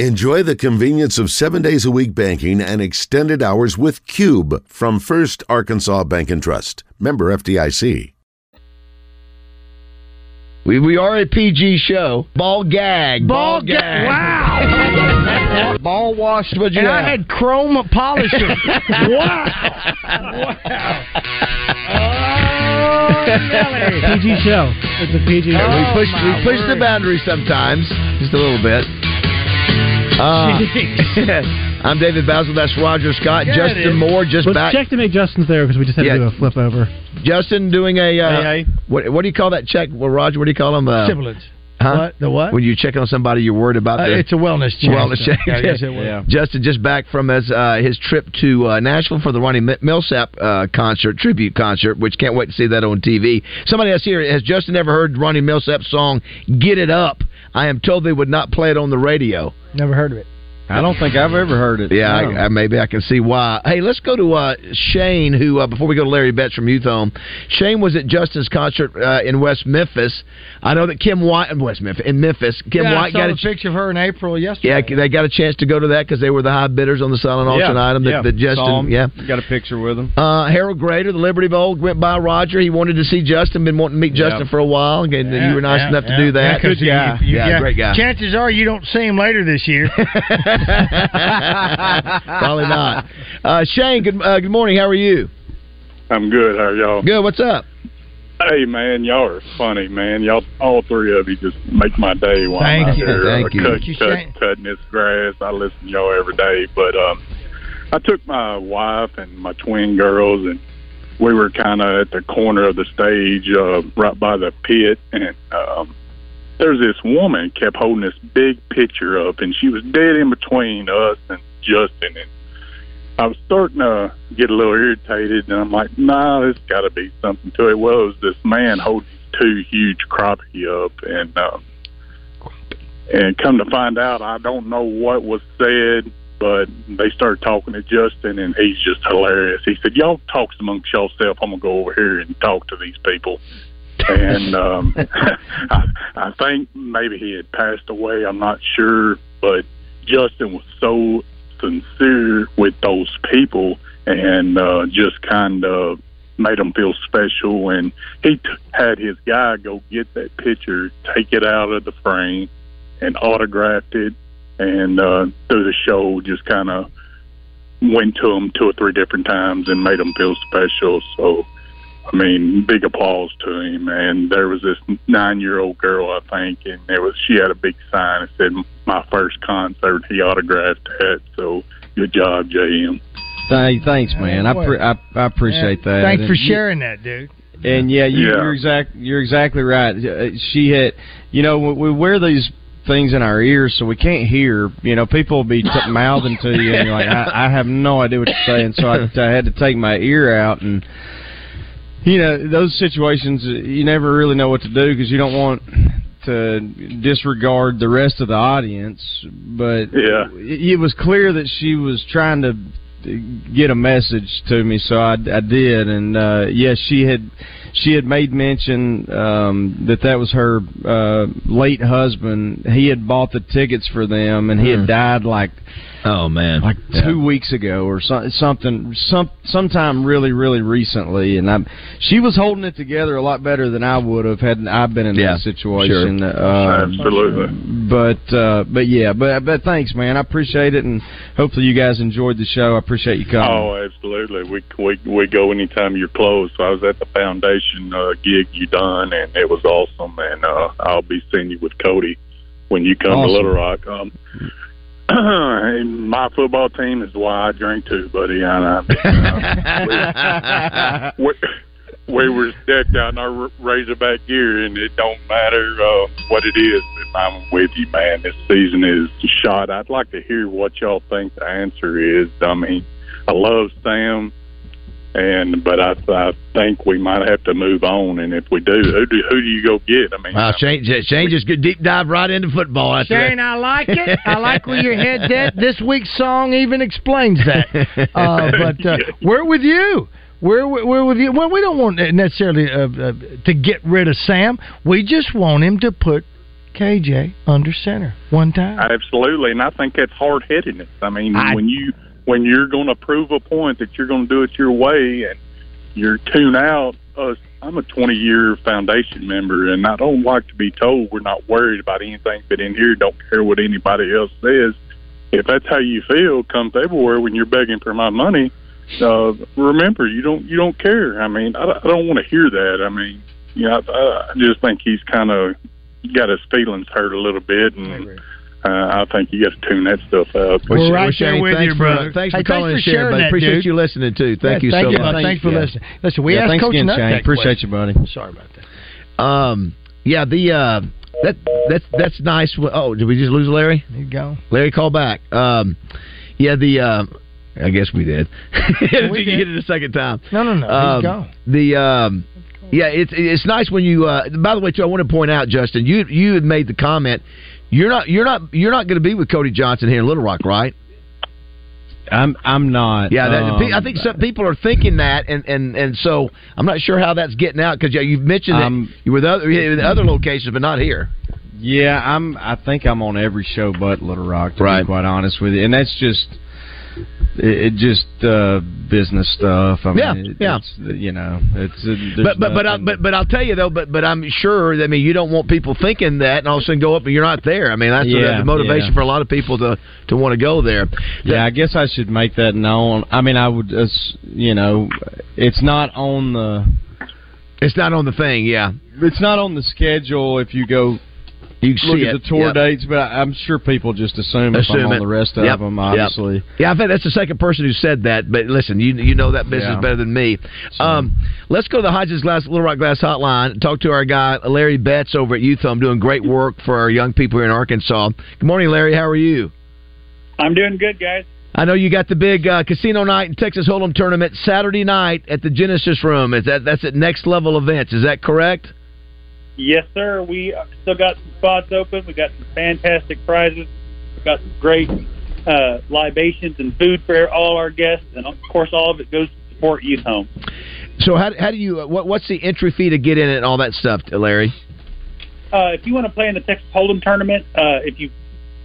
Enjoy the convenience of seven days a week banking and extended hours with Cube from First Arkansas Bank and Trust. Member FDIC. We, we are a PG show. Ball gag. Ball ga- wow. Ball washed. What'd you And have? I had chrome polisher. wow. Wow. PG show. It's a PG show. we push we push the boundary sometimes, just a little bit. Uh, I'm David Bazzel. That's Roger Scott. Yeah, Justin. Moore just Let's back. check to make Justin's there because we just had Yeah. to do a flip over. Justin doing a uh, Hey, hey. what? What do you call that check? Well, Roger, what do you call them? Uh, Sibilance. Huh? What? The what? When you check on somebody, you're worried about Uh, it's a wellness check. Wellness check. Yeah, yes, it will. Justin just back from his uh, his trip to uh, Nashville for the Ronnie Mi- Milsap uh, concert, tribute concert, which can't wait to see that on TV. Somebody else here has Justin ever heard Ronnie Milsap's song "Get It Up"? I am told they would not play it on the radio. Never heard of it. I don't think I've ever heard it. Yeah, No. I, I, maybe I can see why. Hey, let's go to uh, Shane, who uh, before we go to Larry Betts from Youth Home. Shane was at Justin's concert uh, in West Memphis. I know that Kim White in West Memphis in Memphis. Kim yeah, White got a ch- picture of her in April yesterday. yeah, they got a chance to go to that because they were the high bidders on the silent auction yeah, item that, yeah. that Justin. Yeah, got a picture with him. uh, Harold Graeter, the Liberty Bowl, went by Roger. He wanted to see Justin. Been wanting to meet Justin for a while. And you were nice enough to do that. Yeah, 'cause you- you- yeah, yeah, great guy. Chances are you don't see him later this year. Probably not. Uh, Shane, good uh, good morning. How are you? I'm good. How are y'all? Good. What's up? Hey, man, y'all are funny, man. Y'all, all three of you, just make my day while Thank I'm out you. there Thank uh, you. cut, Thank you, cut, cutting this grass. I listen to y'all every day. But um, I took my wife and my twin girls, and we were kind of at the corner of the stage, uh, right by the pit, and um, there's this woman kept holding this big picture up, and she was dead in between us and Justin, and I was starting to get a little irritated, and I'm like, nah, there's got to be something to it. Well, it was this man holding two huge crappie up, and um, and come to find out, I don't know what was said, but they started talking to Justin, and he's just hilarious. He said, "Y'all talk amongst yourself. I'm gonna go over here and talk to these people." And um, I, I think maybe he had passed away. I'm not sure, but Justin was so sincere with those people and uh, just kind of made them feel special. And he t- had his guy go get that picture, take it out of the frame, and autographed it. And uh, through the show, just kind of went to them two or three different times and made them feel special. So, I mean, big applause to him. And there was this nine-year-old girl, I think, and it was she had a big sign that said "My first concert." He autographed that. So, good job, JM. Hey, thanks, man. I, pre- I I appreciate that. Thanks for you- sharing that, dude. And yeah, you, Yeah. you're exact. You're exactly right. Uh, She had, you know, we, we wear these things in our ears so we can't hear. You know, people will be t- mouthing to you, and you're like, I, I have no idea what you're saying. So I, I had to take my ear out, and you know, those situations uh, you never really know what to do because you don't want to disregard the rest of the audience. But Yeah. it, it was clear that she was trying to get a message to me, so I, I did. And uh, yes, she had she had made mention um, that that was her uh, late husband. He had bought the tickets for them, and he had died like Oh man, like two weeks ago or so, something some sometime really really recently and I she was holding it together a lot better than I would have had I been in Yeah, that situation sure. uh, Absolutely. but uh but yeah but but thanks man I appreciate it and hopefully you guys enjoyed the show I appreciate you coming Oh, absolutely. We we we go anytime you're closed. So I was at the foundation uh, gig you done, and it was awesome. And uh, I'll be seeing you with Cody when you come Awesome. to Little Rock. Um, and my football team is why I drink too, buddy. And I, we, we were decked out in our Razorback gear, and it don't matter uh, what it is. If I'm with you, man, this season is shot. I'd like to hear what y'all think the answer is. I mean, I love Sam, and but I, I think we might have to move on. And if we do, who do who do you go get? I mean, Wow, Shane, Shane just good deep dive right into football after Shane, that. I like it. I like where your head's at. This week's song even explains that. Uh, but uh, we're with you. We're we're with you. Well, we don't want necessarily uh, uh, to get rid of Sam. We just want him to put KJ under center one time. Absolutely, and I think that's hard headedness. I mean, I- when you when you're going to prove a point that you're going to do it your way, and you're tune out. Us, I'm a 20 year foundation member, and I don't like to be told we're not worried about anything. But in here, don't care what anybody else says. If that's how you feel, come February when you're begging for my money, uh, remember you don't you don't care. I mean, I, I don't want to hear that. I mean, you know, I, I just think he's kind of got his feelings hurt a little bit, and uh, I think you got to tune that stuff out. We're Well, right there with thanks you, for, brother. Thanks Hey, for calling thanks and for sharing, sharing buddy. that, Appreciate dude. you listening too. Thank Yeah, you thank so you, much. bud. Thanks for Yeah. listening. Listen, we Yeah, asked Coach again, Nutt Shane. that Appreciate question. you, buddy. Sorry about that. Um, yeah, the uh, that that's that's nice. Oh, did we just lose Larry? There you go. Larry, call back. Um, yeah, the uh, I guess we did. did We you did. get it a second time? No, no, no. Um, Let's go. The um, yeah, it's it's nice when you. Uh, by the way, too, I want to point out, Justin, you you had made the comment. You're not you're not you're not going to be with Cody Johnson here in Little Rock, right? I'm I'm not. Yeah, that, um, I think some people are thinking that, and and and so I'm not sure how that's getting out because yeah, you've mentioned Um, you were with other with other locations, but not here. Yeah, I'm. I think I'm on every show but Little Rock. To Right. be quite honest with you, and that's just it, it just uh, business stuff. I mean, Yeah, it, yeah. It's, you know, it's uh, But but but, I, but but I'll tell you though, but but I'm sure. I mean, you don't want people thinking that, and all of a sudden go up and you're not there. I mean, that's the- Yeah, the motivation yeah. for a lot of people to to want to go there. Yeah, I guess I should make that known. I mean, I would, uh, you know, it's not on the It's not on the thing. Yeah, it's not on the schedule if you go you can look see at it. the tour Yep. dates, but I, I'm sure people just assume, if Assume I'm on the rest of Yep, them, yep. obviously. Yeah, I think that's the second person who said that. But listen, you you know that business Yeah. better than me. Um, let's go to the Hodges Glass Little Rock Glass Hotline. Talk to our guy Larry Betts over at Youth Home, doing great work for our young people here in Arkansas. Good morning, Larry. How are you? I'm doing good, guys. I know you got the big uh, casino night and Texas Hold'em tournament Saturday night at the Genesis Room. Is that that's at Next Level Events? Is that correct? Yes, sir. We still got some spots open. We got some fantastic prizes. We got some great uh, libations and food for all our guests, and of course, all of it goes to support Youth Home. So how how do you uh, what what's the entry fee to get in and all that stuff, Larry? Uh, if you want to play in the Texas Hold'em tournament, uh, if you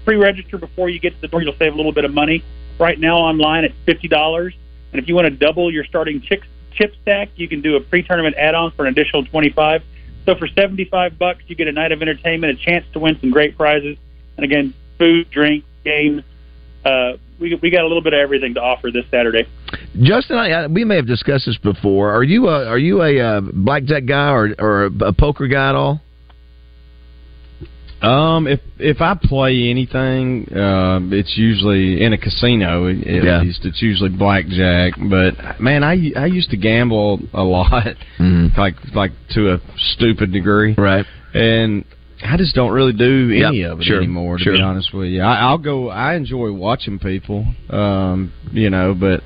pre-register before you get to the door, you'll save a little bit of money. Right now, online it's fifty dollars, and if you want to double your starting chip chip stack, you can do a pre-tournament add-on for an additional twenty-five. So for seventy-five bucks, you get a night of entertainment, a chance to win some great prizes, and again, food, drink, games. Uh, we we got a little bit of everything to offer this Saturday. Justin, I, I, we may have discussed this before. Are you a are you a uh, blackjack guy or or a poker guy at all? Um, if if I play anything, um, it's usually in a casino. At Yeah. least it's usually blackjack. But man, I I used to gamble a lot, Mhm. like like to a stupid degree, Right. and I just don't really do any Yep, of it sure, anymore. To sure. be honest with you, I, I'll go. I enjoy watching people, um, you know, but.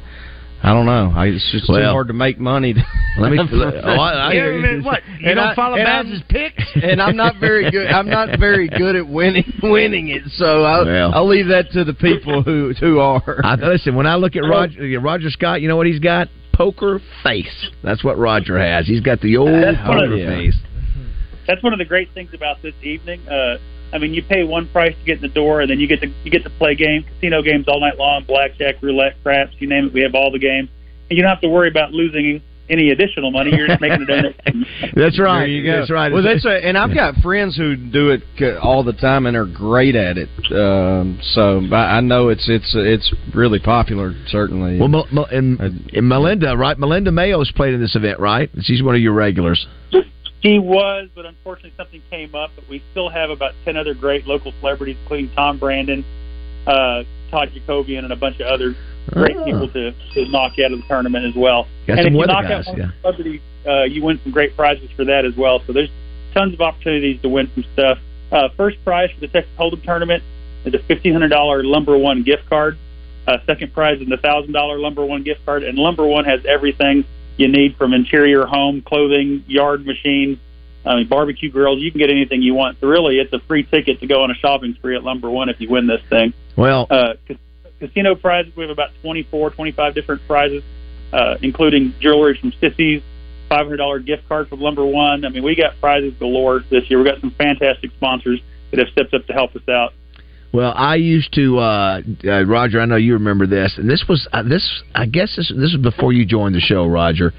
I don't know. I, it's just too hard to make money. Let me. oh, I, I, Yeah, man, what? You And don't I- follow and Baz's picks? and I'm not very good. I'm not very good at winning winning it. So I'll, Well. I'll leave that to the people who who are. I, listen, when I look at oh. Roger, Roger Scott, you know what he's got? Poker face. That's what Roger has. He's got the old That's poker the- face. That's one of the great things about this evening. Uh, I mean, you pay one price to get in the door, and then you get to you get to play games, casino games all night long, blackjack, roulette, craps, you name it. We have all the games, and you don't have to worry about losing any additional money. You're just making a donation. That's right. There you go. That's right. Well, that's a, and I've got friends who do it all the time and are great at it. Um, so I I know it's it's it's really popular. Certainly. well, Mel- Mel- and, and Melinda, right? Melinda Mayo's played in this event, right? She's one of your regulars. She was, but unfortunately something came up. But we still have about ten other great local celebrities, including Tom Brandon, uh, Todd Jacobian, and a bunch of other great Oh. people to, to knock out of the tournament as well. Got and if you knock guys, out one yeah. of the celebrities, uh, you win some great prizes for that as well. So there's tons of opportunities to win some stuff. Uh, first prize for the Texas Hold'em tournament is a fifteen hundred dollar Lumber One gift card. Uh, second prize is a thousand dollar Lumber One gift card, and Lumber One has everything you need from interior home, clothing, yard machines, I mean barbecue grills. You can get anything you want. So really, it's a free ticket to go on a shopping spree at Lumber One if you win this thing. Well, Uh, ca- casino prizes, we have about 24, 25 different prizes, uh, including jewelry from Sissy's, $500 gift card from Lumber One. I mean, we got prizes galore this year. We got some fantastic sponsors. that have stepped up to help us out. Well, I used to, uh, uh, Roger. I know you remember this, and this was uh, this. I guess this this was before you joined the show, Roger.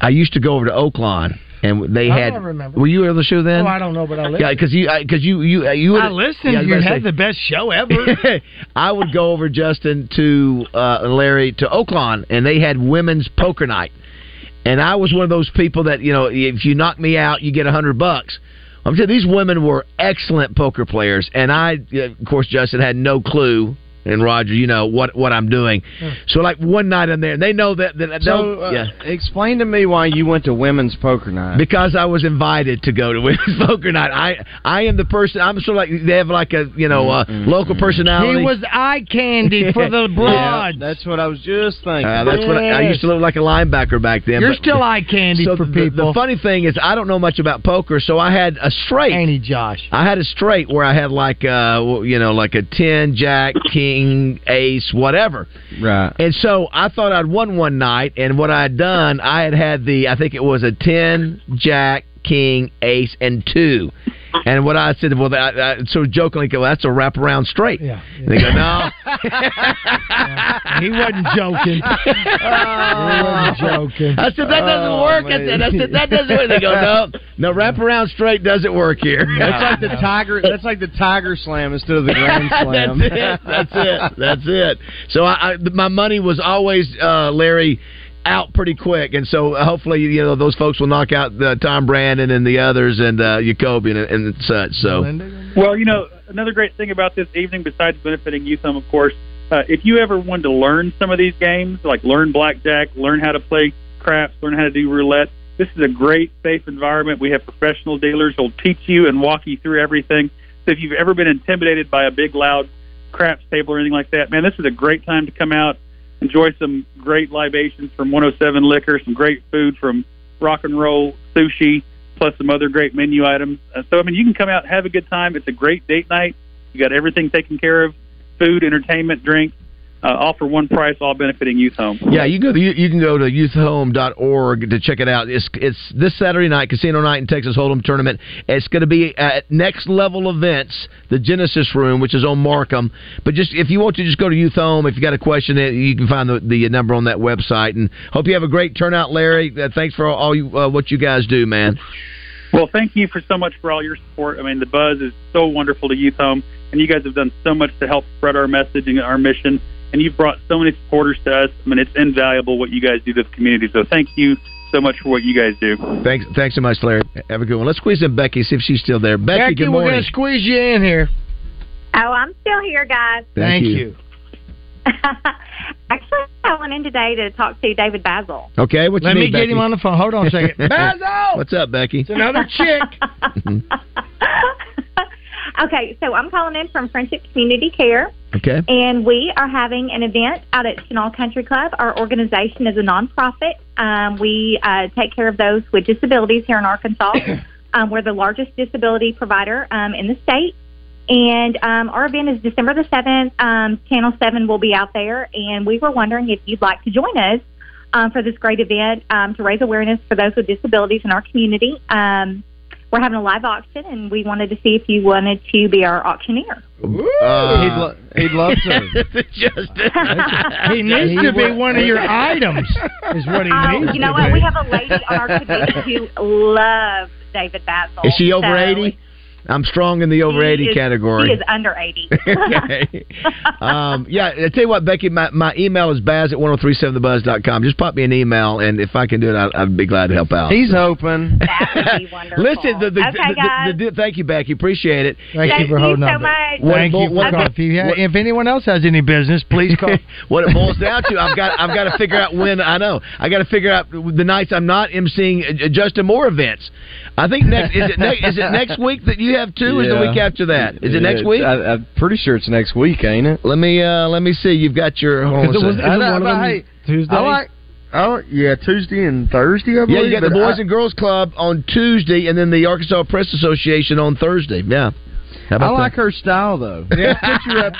I used to go over to Oaklawn, and they I had. don't remember. Were you on the show then? Oh, I don't know, but I listened. Yeah, because you because you you uh, you. I would- listened. Yeah, I you had say- the best show ever. I would go over Justin to uh, Larry to Oaklawn, and they had women's poker night. And I was one of those people that you know, if you knock me out, you get a hundred bucks. I'm you, these women were excellent poker players, and I, of course, Justin had no clue. And Roger, you know what what I'm doing. So like one night I'm there, and they know that. that So, they'll- uh, yeah. explain to me why you went to women's poker night. Because I was invited to go to women's poker night. I I am the person. I'm sort of like they have like a you know uh, local personality. he was eye candy for the broads. Yeah, that's what I was just thinking. Uh, that's what I, I used to look like a linebacker back then. You're but- still eye candy so for the, people. The funny thing is, I don't know much about poker, so I had a straight. Ain't he, Josh? I had a straight where I had like uh you know like a ten, jack, king, ace, whatever. Right. And so I thought I'd won one night, and what I had done, I had had the I think it was a ten, jack, king, ace, and two. And what I said, well, that, I, so jokingly, go, that's a wraparound straight. Yeah. And they go, no. he wasn't joking. he wasn't joking. I said that doesn't Oh, work. I said, I said that doesn't work. They go, no, no, wraparound straight doesn't work here. That's like the tiger. That's like the tiger slam instead of the grand slam. that's it. That's it. That's it. So I, I, my money was always uh, Larry out pretty quick, and so hopefully you know those folks will knock out the Tom Brandon and the others and uh, Jacoby and, and such. So Well, you know, another great thing about this evening, besides benefiting you some, of course, uh, if you ever wanted to learn some of these games, like learn blackjack, learn how to play craps, learn how to do roulette, this is a great, safe environment. We have professional dealers who'll teach you and walk you through everything. So if you've ever been intimidated by a big, loud craps table or anything like that, man, this is a great time to come out, enjoy some great libations from 107 Liquor, some great food from Rock and Roll Sushi, plus some other great menu items. Uh, so, I mean, you can come out, have a good time. It's a great date night. You got everything taken care of food, entertainment, drinks, uh, all for one price, all benefiting Youth Home. Yeah, you go. You, you can go to youthhome.org to check it out. It's it's this Saturday night, Casino Night in Texas Hold'em tournament. It's going to be at Next Level Events, the Genesis Room, which is on Markham. But just if you want to, just go to Youth Home. If you got a question, you can find the, the number on that website. And hope you have a great turnout, Larry. Uh, thanks for all, all you, uh, what you guys do, man. Well, thank you for so much for all your support. I mean, the buzz is so wonderful to Youth Home, and you guys have done so much to help spread our message and our mission. And you've brought so many supporters to us. I mean, it's invaluable what you guys do to the community. So thank you so much for what you guys do. Thanks, thanks so much, Larry. Have a good one. Let's squeeze in Becky, see if she's still there. Becky, Becky, good we're going to squeeze you in here. Oh, I'm still here, guys. Thank you. Actually, I went in today to talk to David Bazzel. Okay, what Let you me need, get Becky? him on the phone. Hold on a second. Bazzel! What's up, Becky? It's another chick. okay, so I'm calling in from Friendship Community Care, Okay. and we are having an event out at Chenal Country Club. Our organization is a nonprofit. Um, we uh, take care of those with disabilities here in Arkansas. um, we're the largest disability provider um, in the state. And um, our event is December the 7th. Um, Channel 7 will be out there, and we were wondering if you'd like to join us um, for this great event um, to raise awareness for those with disabilities in our community. Um, we're having a live auction, and we wanted to see if you wanted to be our auctioneer. Uh, he'd, lo- he'd love to. Just he needs to be one of your items, is what he Oh, needs you know to what? be. We have a lady on our committee who loves David Bazzel. Is she over So, 80? I'm strong in the over he 80 is- category. He is under 80. okay. Um, yeah, I tell you what, Becky, my, my email is baz at 1037thebuzz.com. Just pop me an email, and if I can do it, I'd, I'd be glad to help out. He's open. that would be wonderful. Listen, the, the, okay, guys. the- the- thank you, Becky. Appreciate it. Thank, Thank you for you holding so on. much. What- Thank you for calling. If, you ha- if anyone else has any business, please call. what it boils down to, I've got I've got to figure out when I know I got to figure out the nights I'm not emceeing uh, Justin Moore events. I think next is it next, is it next week that you have two? Or is it the Yeah. week after that? Is it Yeah, next week? I, I'm pretty sure it's next week, ain't it? let me uh let me see. You've got your hold on it- was- is I know, one of but them hey, Tuesday? I like. Oh yeah, Tuesday and Thursday. I believe. Yeah, you got the Boys I- and Girls Club on Tuesday, and then the Arkansas Press Association on Thursday. Yeah, How I like that? her style though. Just put you right,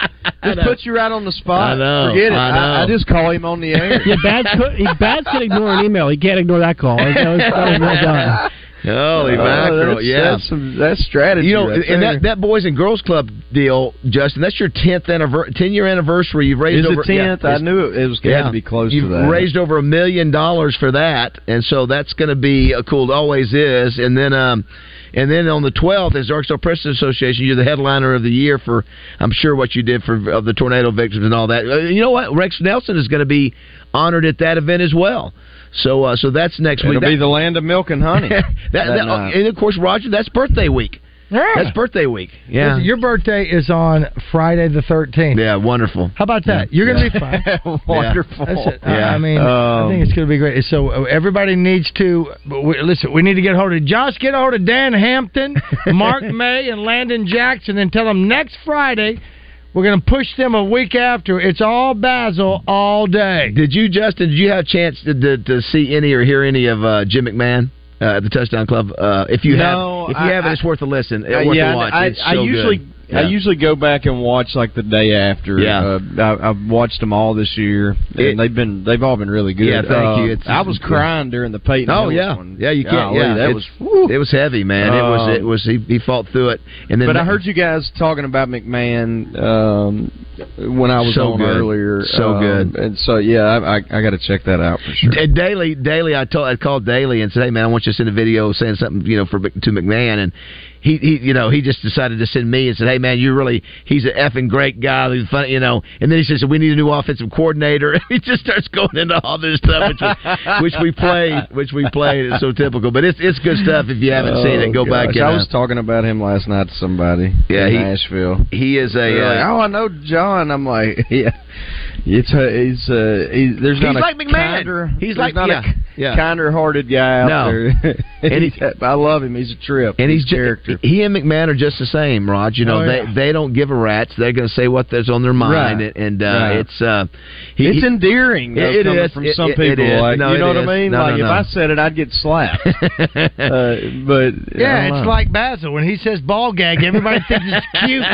just put you right on the spot. I know, Forget it. I know. I, just call him on the air. Yeah, Baz could, he, Baz can ignore an email. He can't ignore that call. That was, that was well done. Holy Oh, mackerel! that's- yeah, that's some- that's strategy You know, right and there. that that Boys and Girls Club deal, Justin. That's your tenth anniversary, ten year anniversary. You've raised Is over 10th? I knew it- it was gonna to be close You've that. raised over a million dollars for that, and so that's going to be a cool. It always is, and then um. And then on the 12th, as Arkansas Press Association, you're the headliner of the year for, I'm sure, what you did for of the tornado victims and all that. Uh, You know what? Rex Nelson is going to be honored at that event as well. So, uh, so that's next week. It'll week. be That- the land of milk and honey. that, that that- night. and of course, Roger, that's birthday week. That's birthday week. Yeah. Your birthday is on Friday the 13th. Yeah, wonderful. How about that? You're going to be fine. Wonderful. That's it. I- Yeah. I mean, I Um, think it's going to be great. So uh, everybody needs to but we, listen. We need to get a hold of Josh. Get a hold of Dan Hampton, Mark May, and Landon Jackson, and tell them next Friday we're going to push them a week after. It's all Bazzel all day. Did you, Justin? Did you have a chance to, to, to see any or hear any of uh, Jim McMahon uh, at the Touchdown Club? Uh, if you No, have, if you I- haven't, I- it's worth a listen. Uh, worth yeah, a watch. I, It's I usually good. I usually go back and watch like the day after. Yeah. uh, I, I've watched them all this year, and It- they've been they've all been really good. Yeah, thank Uh, you. It's- I was crying during the Peyton. Oh Hillis yeah, one. yeah. You can't. Golly, yeah, that it, was. whew. it was heavy, man. it was. It was. He, he fought through it, and then. but I heard you guys talking about McMahon um, when I was So on good. earlier. So um, good. and so yeah, I, I, I got to check that out for sure. D- Daly, Daly. I told, I called Daly and said, "Hey, man, I want you to send a video saying something, you know, for to McMahon." And he, he, you know, he just decided to send me and said, "Hey, man, you really, he's an effing great guy. He's funny, you know." And then he says, "We need a new offensive coordinator." he just starts going into all this stuff, which we, which we played, which we played. It's so typical, but it's it's good stuff. If you haven't seen it, go Oh, back gosh, and. I uh, was talking about him last night to somebody. Yeah, in he- Nashville. he is a. Like, Uh, oh, I know John. I'm like, yeah. It's a, he's uh he's there's not He's a like McMahon. kinder, He's like- not yeah, a yeah. kinder hearted guy out No. there. And and he- he's, I love him. He's a trip. And he's a character. Just, he and McMahon are just the same, Rod. You know, Oh, they yeah. they don't give a rat's. They're going to say what that's on their mind, Right. and, and uh, Right. it's uh, he, it's endearing. Though, It- it coming is. from It- some it- it people. is. Like, No, you know it what I mean? No, like no, if. I said it, I'd get slapped. uh, but Yeah, it's know. like Bazzel when he says ball gag. Everybody thinks it's cute.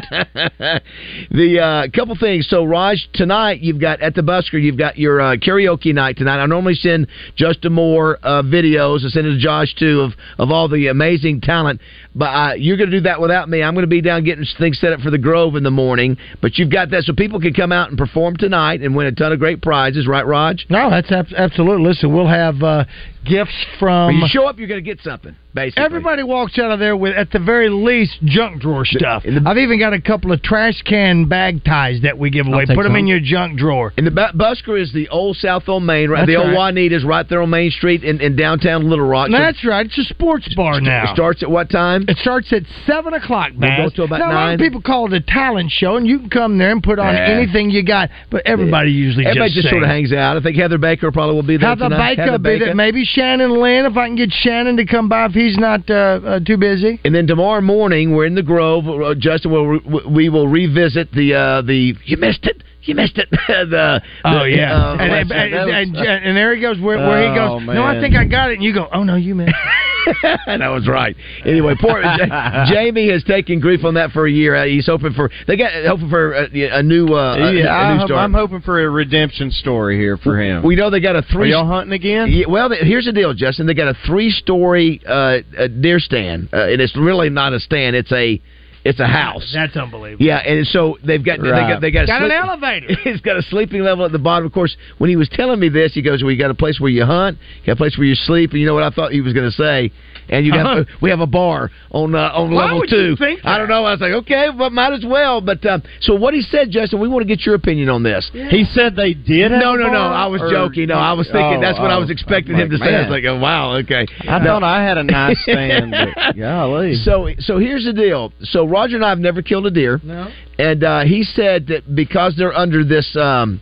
the uh, couple things. So, Raj, tonight you've got at the Busker, you've got your uh, karaoke night tonight. I normally send Justin Moore uh, videos. I send it to Josh too of of all the amazing talent. But uh, you're going to do that without me. I'm going to be down getting things set up for the Grove in the morning. But you've got that, so people can come out and perform tonight and win a ton of great prizes. Right, Raj? No, that's ab- absolutely. Listen, we'll have uh, gifts from. When you show up, you're going to get something. Basically, Everybody walks out of there with, at the very least, junk drawer stuff. in the- I've even got a couple of trash can bag ties that we give away. Put them in your junk drawer. And the Bu- Busker is the old South on Main, right? That's the old right. Juanita's right there on Main Street in, in downtown Little Rock. So That's right. It's a sports bar it now. It starts at what time? It starts at seven o'clock. We'll go till about now, A lot of people call it a talent show, and you can come there and put on Yeah. anything you got. But everybody usually Everybody just, just sort of hangs out. I think Heather Baker probably will be there Heather tonight. Baker, Heather be there. maybe Shannon Lynn, if I can get Shannon to come by if he's not uh, uh, too busy. And then tomorrow morning, we're in the Grove. Uh, Justin will re- we will revisit the uh, the you missed it. You missed it. the, Oh the, yeah, uh, and, and, and, and, and there he goes. Where, where he Oh, goes? No, I think I got it. And you go, oh no, you missed. that was right. Anyway, poor Ja- Jamie has taken grief on that for a year. Uh, he's hoping for they got hoping for a, a new uh, a- yeah, a, I, new start. I'm hoping for a redemption story here for him. we know they got a Are three. y'all hunting again? Yeah, well, th- here's the deal, Justin. They got a three-story uh, uh, deer stand, uh, and it's really not a stand. It's a it's a house. That's unbelievable. Yeah, and so they've got they got they got, a Got an elevator. it's got a sleeping level at the bottom. Of course, when he was telling me this, he goes, "Well, you got a place where you hunt, you got a place where you sleep." And you know what I thought he was going to say? And you got Uh-huh. we have a bar on uh, on Why level would two. you think I don't know. I was like, okay, but might as well. But um, so what he said, Justin, we want to get your opinion on this. He said they did. Have No, a no, no. I was or- joking. No, I was thinking Oh, that's what I was oh. expecting I'm him to like, say. I was like, oh, wow, okay. I No. thought I had a nice stand. But golly. So, so here's the deal. So Roger and I have never killed a deer, No. and uh, he said that because they're under this. Um,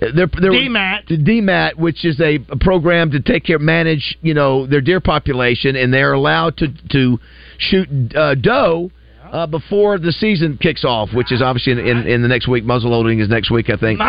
they're, they're DMAP. the DMAP, which is a, a program to take care, manage, you know, their deer population, and they're allowed to to shoot uh, doe uh, before the season kicks off, which is obviously in, in, in the next week. Muzzle loading is next week, I think.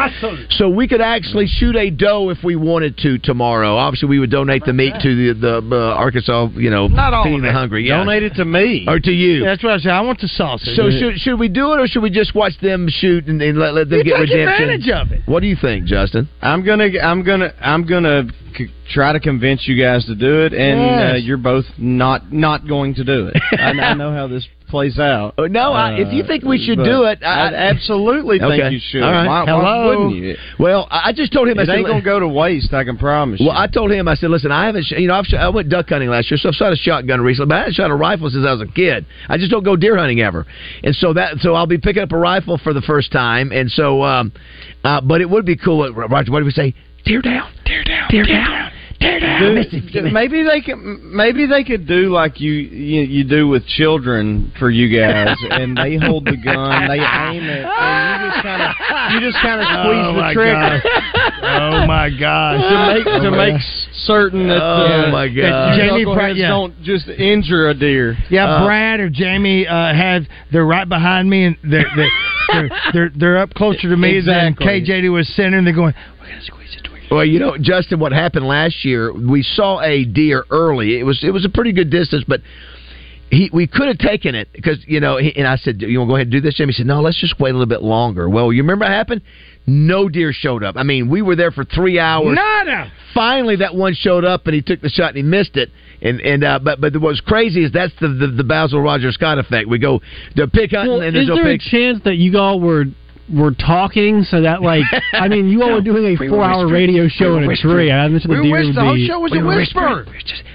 So we could actually shoot a doe if we wanted to tomorrow. Obviously, we would donate the meat to the the uh, Arkansas, you know, Not all feeding of the it. hungry. Yeah. Donate it to me. or to you. That's what I said. I want the sausage. So should should we do it, or should we just watch them shoot and, and let, let them You get take redemption? advantage of it. What do you think, Justin? I'm gonna, I'm gonna, I'm gonna c- try to convince you guys to do it, and uh, you're both not not going to do it. I, I know how this plays out. Oh, no, I, if you think we should do it, I, I absolutely think you should. All right. Why, why wouldn't you? Well, I I just told him I It said, ain't gonna go to waste. I can promise you. Well, I told him I said, listen, I haven't, sh- you know, I've sh- I went duck hunting last year, so I've shot a shotgun recently, but I haven't shot a rifle since I was a kid. I just don't go deer hunting ever, and so that, so I'll be picking up a rifle for the first time, and so, um, uh, but it would be cool. Roger, what do we say? Deer down, deer down, deer down. Tear down. Do- Missy, give me- maybe they could maybe they could do like you you, you do with children for you guys, and they hold the gun, they aim it, and you just kind of you just kind of squeeze Oh, the my trigger Oh my gosh! to make to make certain that Oh, uh, my that God. Jamie knuckleheads yeah. don't just injure a deer. Yeah, Uh, Brad or Jamie uh, have they're right behind me and they're they're they're, they're, they're up closer to me Exactly. than KJD was center and they're going. Well, you know, Justin, what happened last year? We saw a deer early. It was it was a pretty good distance, but he we could have taken it because you know. He, and I said, "You want to go ahead and do this?" Jimmy He said, "No, let's just wait a little bit longer." Well, you remember what happened? No deer showed up. I mean, we were there for three hours. Nada. Finally, that one showed up, and he took the shot and he missed it. And and uh, but but what's crazy is that's the the, the Bazzel Roger Scott effect. We go to pick hunting, Well, and is there's no there a pigs. chance that you all were were talking so that like I mean you all were doing a We four hour radio show were in a whispering. tree. I imagine We the deer whispered. The whole show was We a were whisper.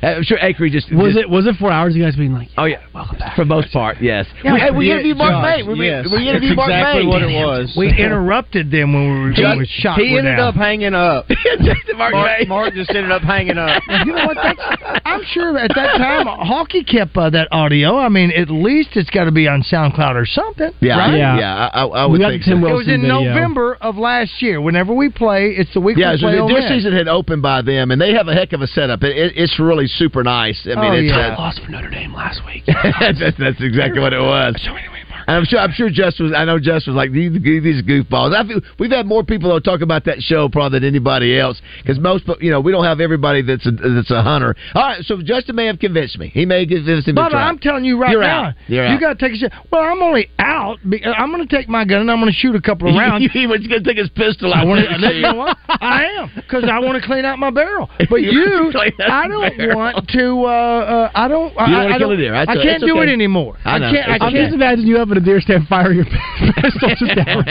Uh, I'm sure Acre just Was just- it was it four hours? You guys being like, Oh yeah, welcome back. For most part, yes. Yeah, we, hey, we yeah, interviewed Mark Josh, May. We, yes. we interviewed That's Mark exactly May. what it was. We interrupted them when we were, He, we shot. he ended down. up hanging up. Mark, Mark, Mark just ended up hanging up. You know what? That's, I'm sure at that time Hawkey kept uh, that audio. I mean, at least it's got to be on SoundCloud or something. Yeah, right? yeah, Yeah. I, I, I We would got think the Tim so. It was in video. November of last year. Whenever we play, it's the week Yeah, we so play the deer season had opened by them, and they have a heck of a setup. It, it, it's really super nice. I mean, Oh, it's yeah. uh, lost for Notre Dame last week. that's, that's exactly what it was. So anyway, Mark. And I'm sure. I'm sure Jess was. I know Jess was like these, these goofballs. I feel we've had more people that talk about that show probably than anybody else because most, you know, we don't have everybody that's a, that's a hunter. All right, so Justin may have convinced me. He may have convinced me. But. I'm telling you right You're now, out. You're you got to take a shot. Well, I'm only out. be- I'm going to take my gun and I'm going to shoot a couple of rounds. he was going to take his pistol I out. want to. You know what? I am because I want to clean out my barrel. But You you, I don't barrel. want to. Uh, uh, I don't. I, don't wanna kill don't- a deer. That's I a- can't it's do it anymore. I know. can't. I It's I'm can't. just imagining you up at a deer stand firing your pistol just down.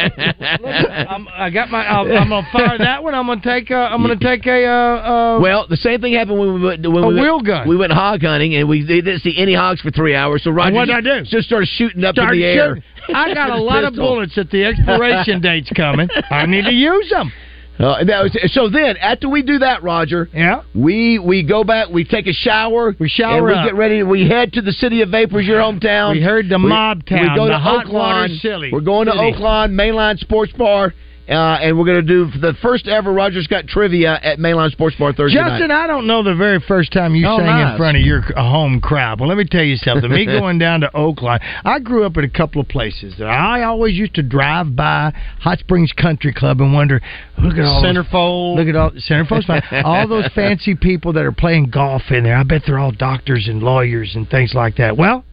I'm, I got my. I'm, I'm gonna fire that one. I'm gonna take. A, I'm gonna take a. Uh, uh, Well, the same thing happened when we went when A we wheel went, gun. We went hog hunting and we didn't see any hogs for three hours. So Roger what did I do? just started shooting up start in the air. shooting. I got a With lot of bullets at the expiration date's coming. I need to use them. Uh, that was, so then, after we do that, Roger, Yeah. we we go back, we take a shower, We shower and we get ready. We head to the city of Vapors, your hometown. We heard the We- mob town, We go the to Oaklawn. We're going to Oaklawn Mainline Sports Bar, uh, and we're going to do the first ever Roger Scott trivia at Mainline Sports Bar Thursday Justin, night. I don't know the very first time you Oh, sang in front of your home crowd. Well, let me tell you something. Me going down to Oaklawn, I grew up at a couple of places. That I always used to drive by Hot Springs Country Club and wonder, look at all those Centerfold. Look at all the centerfold's fine. all those fancy people that are playing golf in there. I bet they're all doctors and lawyers and things like that. Well,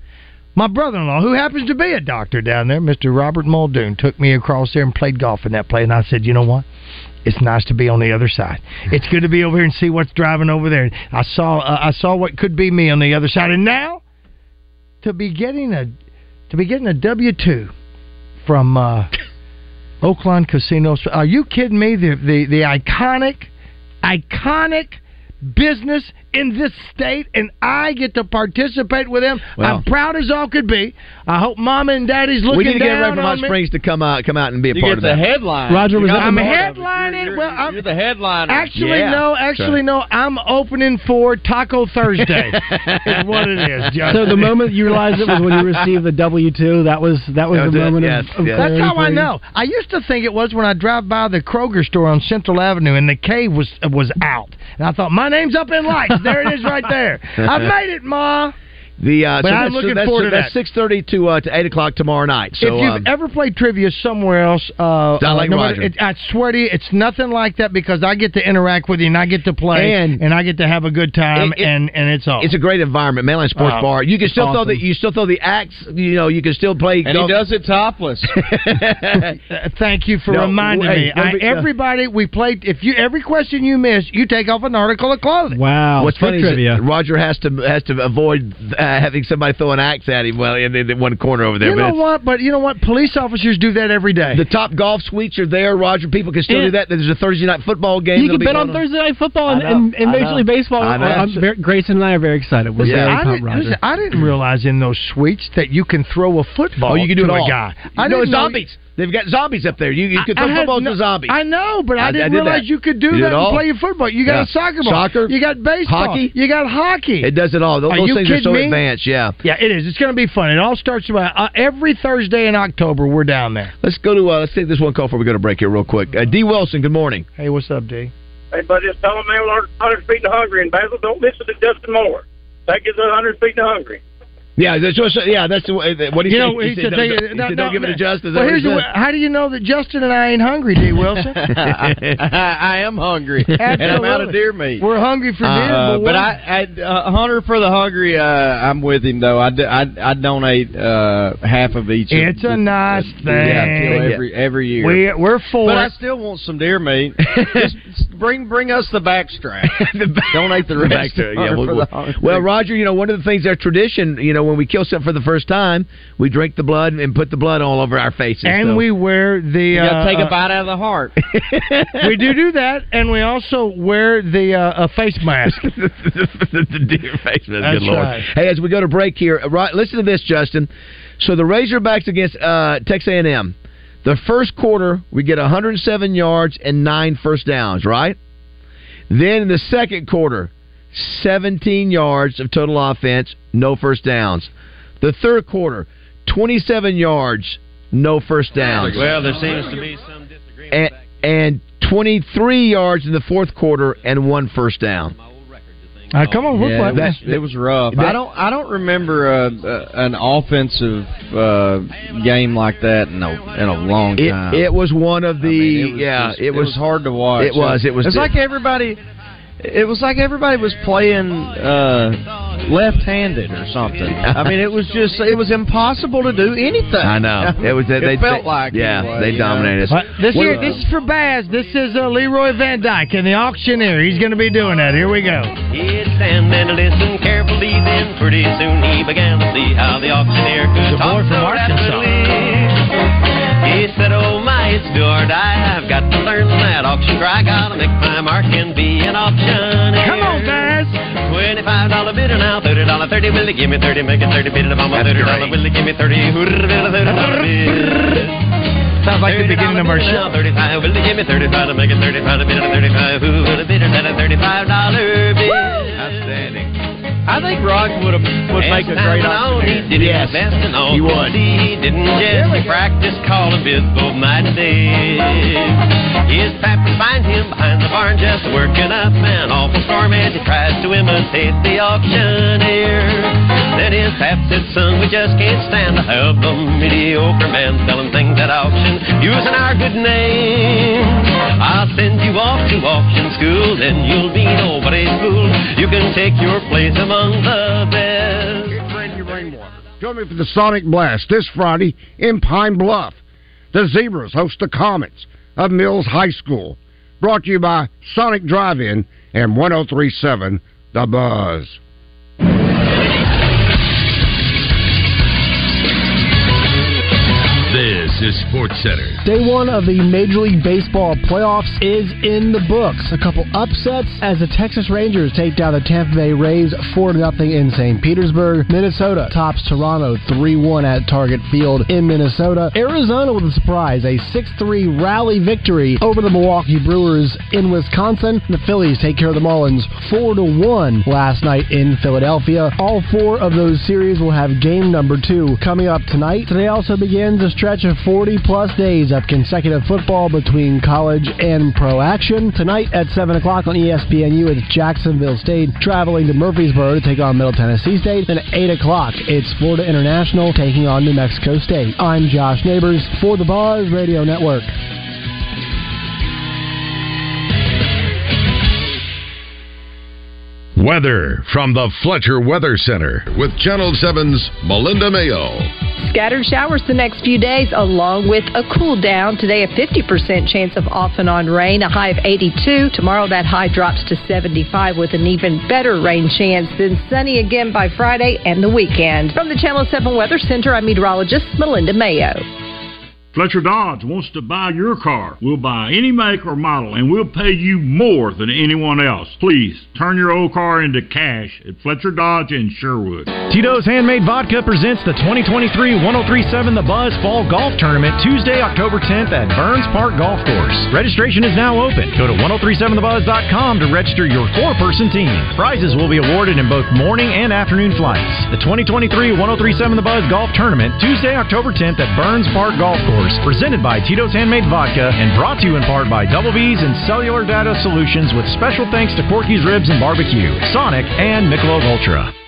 my brother-in-law, who happens to be a doctor down there, Mr. Robert Muldoon, took me across there and played golf in that place. And I said, you know what? It's nice to be on the other side. It's good to be over here and see what's driving over there. I saw uh, I saw what could be me on the other side, and now to be getting a to be getting a W two from uh, Oaklawn Casino. Are you kidding me? The the the iconic, iconic business in this state, and I get to participate with them. Wow. I'm proud as all could be. I hope Mama and Daddy's looking down we need to get down ready for Hot on me. Springs to come out, come out and be a You part get of the that. headline. Roger, was You that the the I'm part of it. headlining. You're, Well, I'm- you're the headliner. Actually, Yeah. no. Actually, no. I'm opening for Taco Thursday. is what it is. Justin. So the moment you realized it was when you received the W two. That was that was That was the it, moment yes, of, of. That's how I know. I used to think it was when I drive by the Kroger store on Central Avenue and the cave was was out, and I thought my name's up in lights. There it is, right there. I've made it, Ma. The uh, But so I'm looking that's, forward to that. six thirty to uh, to eight o'clock tomorrow night. So if you've um, ever played trivia somewhere else, uh, Not uh, like no matter- Roger. it, I swear to you, it's nothing like that because I get to interact with you and I get to play And- I get to have a good time It- it- and and it's all. It's a great environment, Mainline Sports Oh, Bar. You can still throw awesome. the you still throw the axe. You know, you can still play. And he does it topless. Thank you for No, reminding hey, me. I, be- no. everybody, we played. If you every question you miss, you take off an article of clothing. Wow. What's good funny trivia. that Roger has to has to avoid uh, Uh, having somebody throw an axe at him. Well, in, in one corner over there. You but know what? But you know what? Police officers do that every day. The top golf suites are there, Roger. People can still Yeah. do that. There's a Thursday night football game. You can bet on Thursday Night Football and, and, and Major. League Baseball. I. I'm very, Grayson and I are very excited. We're Yeah. very I Roger. listen, I didn't mm. realize in those suites that you can throw a football. Oh, you can do it all. a guy. I know didn't know- zombies. They've got zombies up there. You, you can I- throw I had no- to zombies. I know, but I, I- I didn't did realize that. you could do You that and play your football. You got Yeah. a soccer ball. Soccer. You got baseball. Hockey. You got hockey. It does it all. Those, Are those you things are so me? advanced. Yeah. yeah, it is. It's going to be fun. It all starts about uh, every Thursday in October. We're down there. Let's go to uh, let's take this one call before we go to break here real quick. Uh, D. Wilson, good morning. Hey, what's up, D? Hey, buddy, just tell them they were 100 feet to hungry And Bazzel. Don't listen to Justin Moore. That gets 100 feet to hungry. Yeah, that's what, yeah, that's the way- what he You said. know, he, he said, said, don't, they- don't- he no, said, no, don't give it to. Justin. Well, here's what the, how do you know that Justin and I ain't hungry, D. Wilson? I, I am hungry, and I'm out of deer meat. We're hungry for deer, Uh, but, but we're- I, I uh, Hunter for the hungry. Uh, I'm with him though. I, d- I, I donate uh, half of each. of It's a the- nice Yeah, thing. kill every every year. we, we're for but I still want some deer meat. Just bring bring us the backstrap. The back- Donate the rest. Back to- yeah, we'll- for the well, Roger, you know, one of the things, our tradition, you know, when we kill something for the first time, we drink the blood and put the blood all over our faces. and so. we wear the. you uh, take a uh, bite out of the heart. we do do that, and we also wear the uh, a face mask. the, the deer face. That's, That's good lord. right. Hey, as we go to break here, right, listen to this, Justin. So the Razorbacks against uh, Texas A&M. The first quarter, we get 107 yards and nine first downs, right? Then in the second quarter, 17 yards of total offense, no first downs. The third quarter, 27 yards, no first downs. Well, there seems to be some disagreement. and, and 23 yards in the fourth quarter and one first down. Uh, come on, we're Yeah, it, playing. was, it was rough. That- I don't. I don't remember uh, uh, an offensive uh, game like that in a in a long time. it was one of the I mean, it was yeah. just- it was hard to watch. It was. It was. It's like everybody. It was like everybody was playing uh, left-handed or something. I mean, it was just. It was impossible to do anything. I know it was. They, It they felt they- like yeah. anyway, they you know. dominated us. But this Well, here, this is for Baz. This is uh, Leroy Van Dyke and the auctioneer. He's going to be doing that. Here we go. He'd stand and listen carefully, then pretty soon he began to see how the auctioneer could The boy talk from so Arkansas. rapidly. He said, Oh my, it's do or die. I've got to learn that auction cry. Gotta make my mark and be an auctioneer. Come on, Baz. Twenty-five dollar bidder now, thirty dollar thirty. Will he give me thirty? Make it thirty. Bid I'm a thirty dollar. Will he give me thirty? Hooter, thirty dollar. Sounds like the beginning of our show. Thirty-five. Will they give me thirty-five to make it thirty-five? Bid it, thirty-five. Who will have bid it at a thirty-five dollar bid? Outstanding. I think Rod would have would make a great auctioneer. He did Yes, his best and all. he would. He didn't just he practiced calling bids both night and day. His pap would find him behind the barn just working up an awful storm and he tries to imitate the auctioneer. Then his pap said, son, we just can't stand to have a mediocre man selling things at auction using our good name. I'll send you off to auction school, then you'll be nobody's fool. You can take your place among the best. Randy Rainwater. Join me for the Sonic Blast this Friday in Pine Bluff. The Zebras host the Comets of Mills High School. Brought to you by Sonic Drive-In and 1037 The Buzz. This is Sports Center. Day one of the Major League Baseball playoffs is in the books. A couple upsets as the Texas Rangers take down the Tampa Bay Rays 4 0 in St. Petersburg. Minnesota tops Toronto 3 1 at Target Field in Minnesota. Arizona with a surprise, a 6 3 rally victory over the Milwaukee Brewers in Wisconsin. The Phillies take care of the Marlins 4 1 last night in Philadelphia. All four of those series will have game number two coming up tonight. Today also begins a stretch of four 40 plus days of consecutive football between college and pro action. Tonight at 7 o'clock on ESPNU, it's Jacksonville State traveling to Murfreesboro to take on Middle Tennessee State. Then at 8 o'clock, it's Florida International taking on New Mexico State. I'm Josh Neighbors for the Buzz Radio Network. Weather from the Fletcher Weather Center with Channel 7's Melinda Mayo. Scattered showers the next few days, along with a cool down. Today, a 50% chance of off and on rain, a high of 82. Tomorrow, that high drops to 75 with an even better rain chance. Then sunny again by Friday and the weekend. From the Channel 7 Weather Center, I'm meteorologist Melinda Mayo. Fletcher Dodge wants to buy your car. We'll buy any make or model, and we'll pay you more than anyone else. Please turn your old car into cash at Fletcher Dodge in Sherwood. Tito's Handmade Vodka presents the 2023 1037 The Buzz Fall Golf Tournament Tuesday, October 10th at Burns Park Golf Course. Registration is now open. Go to 1037thebuzz.com to register your four person team. Prizes will be awarded in both morning and afternoon flights. The 2023 1037 The Buzz Golf Tournament Tuesday, October 10th at Burns Park Golf Course. Presented by Tito's Handmade Vodka and brought to you in part by Double B's and Cellular Data Solutions with special thanks to Corky's Ribs and Barbecue, Sonic, and Michelob Ultra.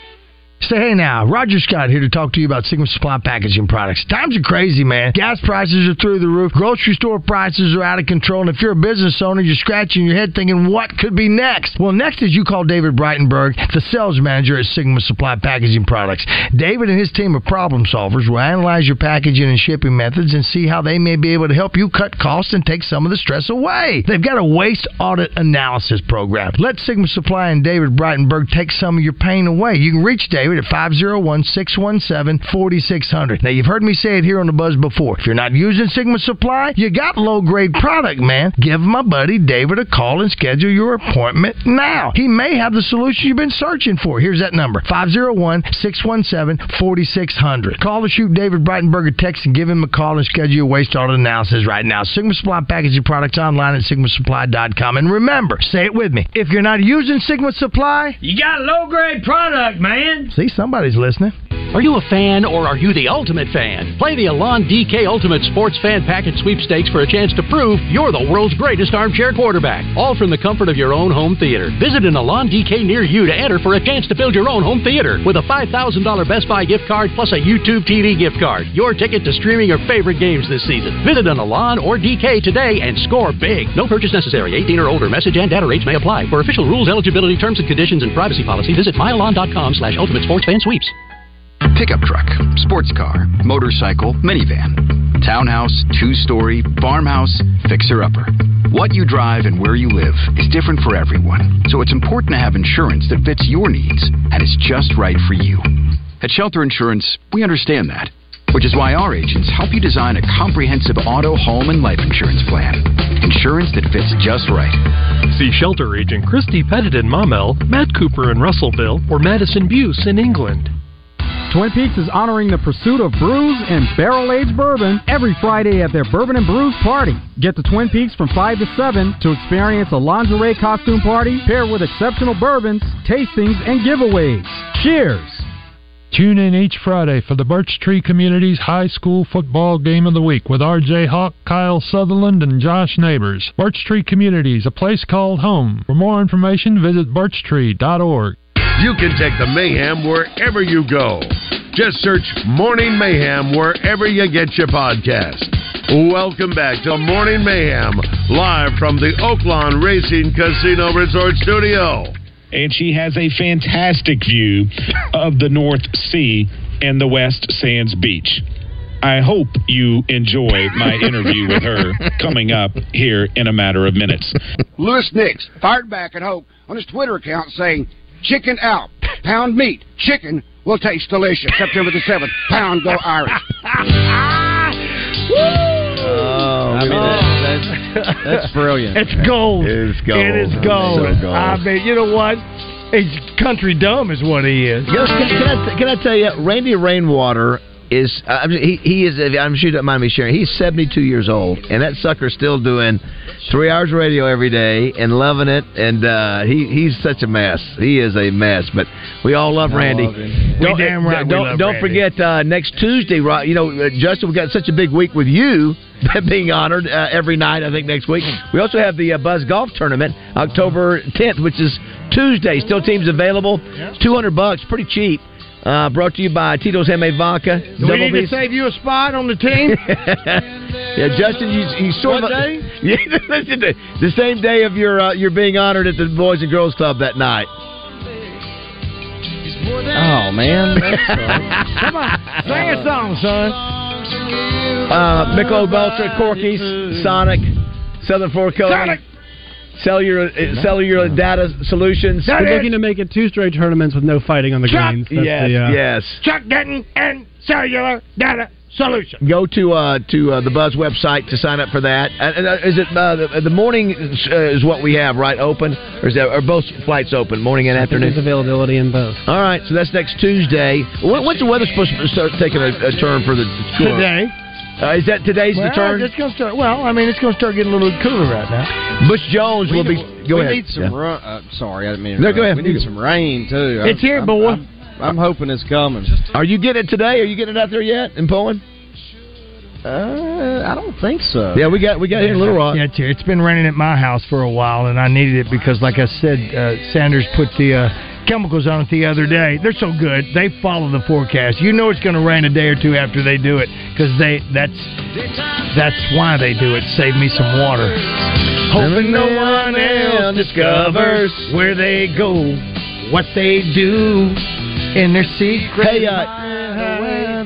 Say hey now, Roger Scott here to talk to you about Sigma Supply Packaging Products. Times are crazy, man. Gas prices are through the roof. Grocery store prices are out of control. And if you're a business owner, you're scratching your head thinking, what could be next? Well, next is you call David Breitenberg, the sales manager at Sigma Supply Packaging Products. David and his team of problem solvers will analyze your packaging and shipping methods and see how they may be able to help you cut costs and take some of the stress away. They've got a waste audit analysis program. Let Sigma Supply and David Breitenberg take some of your pain away. You can reach David at 501-617-4600. Now, you've heard me say it here on the Buzz before. If you're not using Sigma Supply, you got low-grade product, man. Give my buddy David a call and schedule your appointment now. He may have the solution you've been searching for. Here's that number, 501-617-4600. Call or shoot David Breitenberg a text and give him a call and schedule your waste audit analysis right now. Sigma Supply Packaging Products online at sigmasupply.com. And remember, say it with me. If you're not using Sigma Supply, You got low-grade product, man. See, somebody's listening. Are you a fan or are you the ultimate fan? Play the Alon DK Ultimate Sports Fan Package Sweepstakes for a chance to prove you're the world's greatest armchair quarterback. All from the comfort of your own home theater. Visit an Alon DK near you to enter for a chance to build your own home theater with a $5,000 Best Buy gift card plus a YouTube TV gift card. Your ticket to streaming your favorite games this season. Visit an Alon or DK today and score big. No purchase necessary. 18 or older. Message and data rates may apply. For official rules, eligibility, terms and conditions, and privacy policy, visit myalon.com slash ultimate sports fan sweeps. Pickup truck, sports car, motorcycle, minivan, townhouse, two story, farmhouse, fixer upper. What you drive and where you live is different for everyone, so it's important to have insurance that fits your needs and is just right for you. At Shelter Insurance, we understand that, which is why our agents help you design a comprehensive auto, home, and life insurance plan. Insurance that fits just right. See Shelter Agent Christy Pettit in Maumelle, Matt Cooper in Russellville, or Madison Buse in England. Twin Peaks is honoring the pursuit of brews and barrel aged bourbon every Friday at their Bourbon and Brews party. Get to Twin Peaks from 5 to 7 to experience a lingerie costume party paired with exceptional bourbons, tastings, and giveaways. Cheers! Tune in each Friday for the Birch Tree Community's High School Football Game of the Week with R.J. Hawk, Kyle Sutherland, and Josh Neighbors. Birch Tree Communities, a place called home. For more information, visit birchtree.org. You can take the mayhem wherever you go. Just search Morning Mayhem wherever you get your podcast. Welcome back to Morning Mayhem, live from the Oaklawn Racing Casino Resort Studio. And she has a fantastic view of the North Sea and the West Sands Beach. I hope you enjoy my interview with her coming up here in a matter of minutes. Lewis Nix fired back at Hope on his Twitter account saying, Chicken out, pound meat, chicken will taste delicious. September the 7th, pound go Irish. Oh, I mean, that- that's, that's brilliant. It's gold. It is gold. It is gold. So gold. I mean, you know what? He's country dumb is what he is. Yes, can, can, I, can I tell you, Randy Rainwater is I mean, he he is I'm sure you don't mind me sharing. He's 72 years old, and that sucker's still doing three hours of radio every day and loving it. And uh, he he's such a mess. He is a mess, but we all love I Randy. love Don't, damn right don't, love don't Randy. forget uh, next Tuesday, right? You know, uh, Justin, we got such a big week with you. Being honored uh, every night, I think next week. We also have the uh, Buzz Golf Tournament, October 10th, which is Tuesday. Still teams available. 200 bucks, pretty cheap. Uh, brought to you by Tito's Handmade Vodka. Do we need to save you a spot on the team? yeah, Justin, you, you sort What of day? Yeah, listen to the same day of your uh, you're being honored at the Boys and Girls Club that night. Oh man, Come on, sing a song, son. Uh, Michelob Ultra, Corky's, Sonic, Southern Florida Coating, Sonic! Cellular, uh, Cellular Data Solutions. We're looking to make it two straight tournaments with no fighting on the Chuck! greens. That's Yes, the, uh, yes. Chuck Denton and Cellular Data Solution. Go to uh, to uh, the Buzz website to sign up for that. And, and, uh, is it uh, the, the morning uh, is what we have right open, or is that are both flights open, morning and I afternoon? There's availability in both. All right, so that's next Tuesday. When, when's the weather supposed to start taking a, a turn for the tour? Today. Uh, is that today's well, the turn? It's gonna start. Well, I mean, it's going to start getting a little cooler right now. Bush Jones will be. Go we ahead. need some Yeah. run. Uh, sorry, I didn't mean. to No, go ahead. We need some rain too. It's here, I'm, boy. I'm, I'm hoping it's coming. Are you getting it today? Are you getting it out there yet in Poland? Uh, I don't think so. Yeah, we got we got here in Little Rock. Yeah. It's been raining at my house for a while, and I needed it because, like I said, uh, Sanders put the uh, chemicals on it the other day. They're so good; they follow the forecast. You know it's going to rain a day or two after they do it because they that's that's why they do it. Save me some water. Hoping no one else discovers where they go, what they do in their secret. Hey, uh,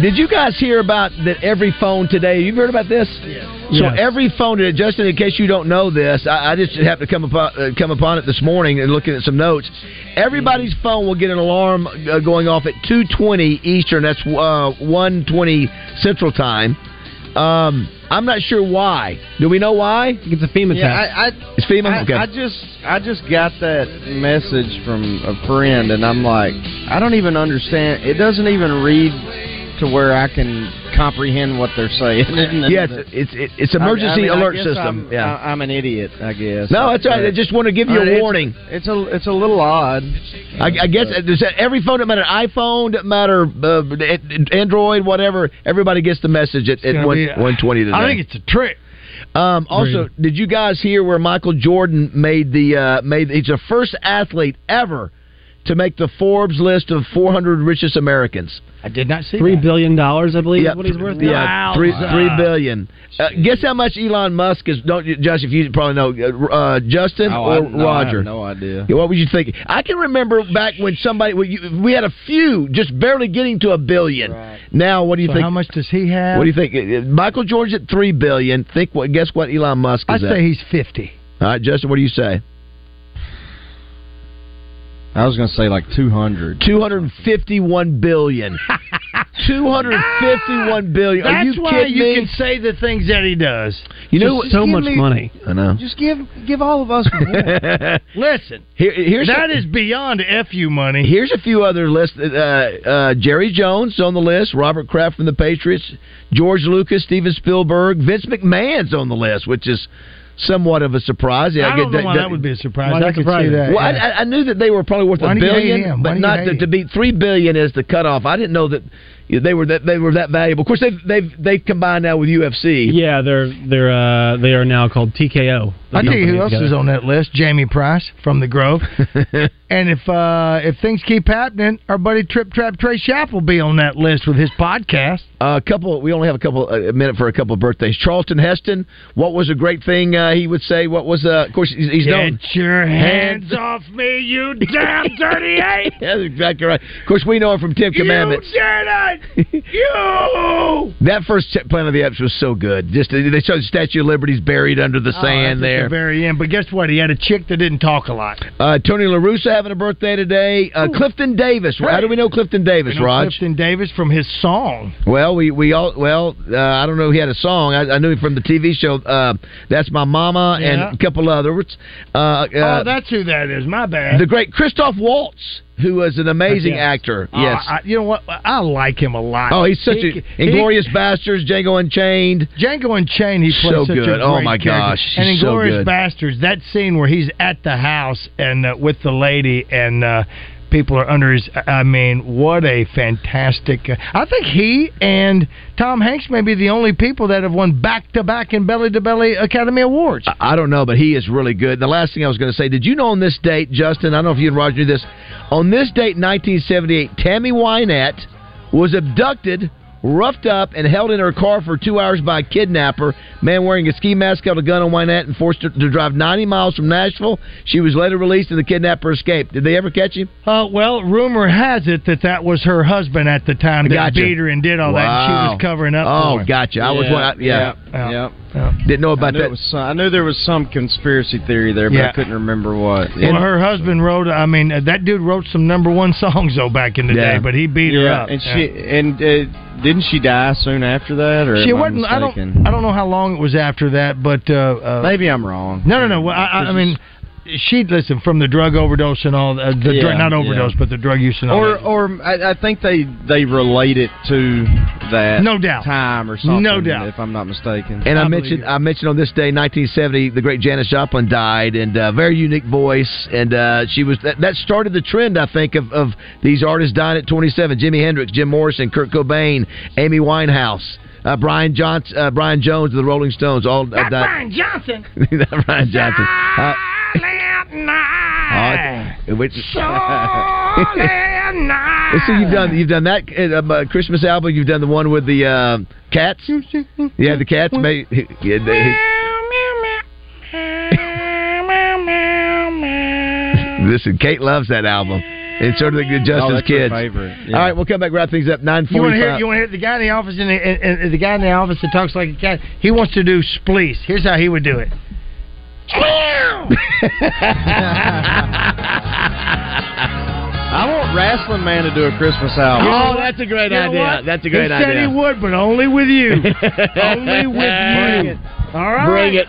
Did you guys hear about that every phone today? You've heard about this? So Yes. every phone today, Justin, in case you don't know this, I, I just happened to come upon, uh, come upon it this morning and looking at some notes. Everybody's phone will get an alarm uh, going off at 2.20 Eastern. That's uh, 1.20 Central Time. Um, I'm not sure why. Do we know why? It's a FEMA Yeah, test. I, I, It's FEMA? I, Okay. I just I just got that message from a friend, and I'm like, I don't even understand. It doesn't even read to where I can comprehend what they're saying. Yes, it's it's, it's emergency I- I mean, alert system. I'm, yeah. I, am an idiot, I guess. No, that's right. I just want to give you Uh, a warning. It's a it's a little odd. I, I guess uh, does that, every phone, doesn't matter iPhone, doesn't matter uh, Android, whatever. Everybody gets the message at, at one one twenty today. I think it's a trick. Um, also, did you guys hear where Michael Jordan made the uh, made? He's the first athlete ever to make the Forbes list of 400 richest Americans. I did not see Three that. billion dollars, I believe, Yeah, is what he's worth. Yeah, now. three Wowza. three billion. Uh, guess how much Elon Musk is? Don't you, Josh? If you probably know, uh, uh, Justin Oh, or I, no, I have Roger? no idea. Yeah, what would you think? I can remember back when somebody we, we had a few just barely getting to a billion. Now, what do you So think? how much does he have? What do you think? Uh, Michael George at three billion. Think what? Guess what? Elon Musk I is at. say he's fifty. All right, Justin. What do you say? I was going to say like 200. Two hundred fifty-one billion. Two hundred fifty-one billion. Are That's you why kidding you me? can say the things that he does. You know, so much me- money. I know. Just give give all of us more. Listen, Here, here's that is beyond fu money. Here's a few other lists. Uh, uh, Jerry Jones on the list. Robert Kraft from the Patriots. George Lucas, Steven Spielberg, Vince McMahon's on the list, which is somewhat of a surprise. I don't get know why that would be a surprise. Why I that could surprise see that. Well, yeah. I, I knew that they were probably worth Why a do you hate billion, but not to, him? to beat three billion is the cutoff. I didn't know that they were that they were that valuable. Of course, they've they've they've combined now with UFC. Yeah, they're they're uh, they are now called TKO. I tell you who else Company is on that list: Jamie Price from the Grove. and if uh, if things keep happening, our buddy Trip Trap Trey Shapp will be on that list with his podcast. A couple. We only have a couple a minute for a couple of birthdays. Charlton Heston. What was a great thing uh, he would say? What was uh, of course he's, he's known. Get your hands off me, you damn dirty ape! That's exactly right. Of course, we know him from Ten Commandments. You did it! You! That first Planet of the Apes was so good. Just they showed the Statue of Liberty's buried under the Oh, sand that's there. the very end. But guess what? He had a chick that didn't talk a lot. Uh, Tony LaRussa having a birthday today. Uh, Clifton Davis. How do we know Clifton Davis, Raj? Clifton Davis from his song. Well, we we all well. Uh, I don't know. He had a song. I, I knew him from the TV show. Uh, That's my mama Yeah. and a couple others. Uh, uh, oh, that's who that is. My bad. the great Christoph Waltz who was an amazing Yes. actor. Oh, yes. I, you know what? I like him a lot. Oh, he's such He- a Inglourious Basterds, Django Unchained. Django Unchained, he plays So such good. a Oh, my character. gosh, And so Inglourious good. Basterds, that scene where he's at the house and uh, with the lady and uh, people are under his. I mean, what a fantastic! Uh, I think he and Tom Hanks may be the only people that have won back to back in belly to belly Academy Awards. I don't know, but he is really good. The last thing I was going to say, did you know on this date, Justin? I don't know if you and Roger knew this. On this date, in 1978, Tammy Wynette was abducted, roughed up, and held in her car for two hours by a kidnapper. Man wearing a ski mask held a gun on Wynette and forced her to drive 90 miles from Nashville. She was later released, and the kidnapper escaped. Did they ever catch him? Uh, well, rumor has it that that was her husband at the time that Gotcha. beat her and did all that. And she was covering up. Oh, for him. gotcha. I was Yeah, one. I- yeah. yeah, yeah. Didn't know about I that. Was some, I knew there was some conspiracy theory there, but Yeah. I couldn't remember what. Well, her husband wrote. I mean, uh, that dude wrote some number one songs though back in the Yeah. day, but he beat her yeah, up. and Yeah. she and uh, didn't she die soon after that, or She wasn't. I mistaken? don't. I don't know how long it was after that, but uh, uh, Maybe I'm wrong. No, no, no. Well, I, I, I mean, she listen from the drug overdose and all uh, the Yeah, drug, not yeah. overdose, but the drug use and all Or, that. or I, I think they they relate it to that No doubt. time or something. No doubt. if I'm not mistaken. And I, mentioned I mentioned on this day, 1970, the great Janis Joplin died, and uh, very unique voice, and uh, she was that, that started the trend, I think, of, of these artists dying at 27: Jimi Hendrix, Jim Morrison, Kurt Cobain, Amy Winehouse, uh, Brian Johnson, uh, Brian Jones of the Rolling Stones, all uh, died. Brian Johnson. That Brian Johnson. Uh, oh, which, Let's see, you've done you've done that uh, um, uh, Christmas album. You've done the one with the uh, cats. Yeah, the cats. May, yeah, they- Listen, Kate loves that album, and so do the Oh, Justin's that's kids. favorite, All right, we'll come back wrap things up. Nine You want to hear? You want to hear the guy in the office and the, and, and the guy in the office that talks like a cat? He wants to do spleece. Here's how he would do it. I want Wrestling Man to do a Christmas album. Oh, that's a great You idea. That's a great idea. he said he would, but only with you. only with Bring you. it. All right. Bring it.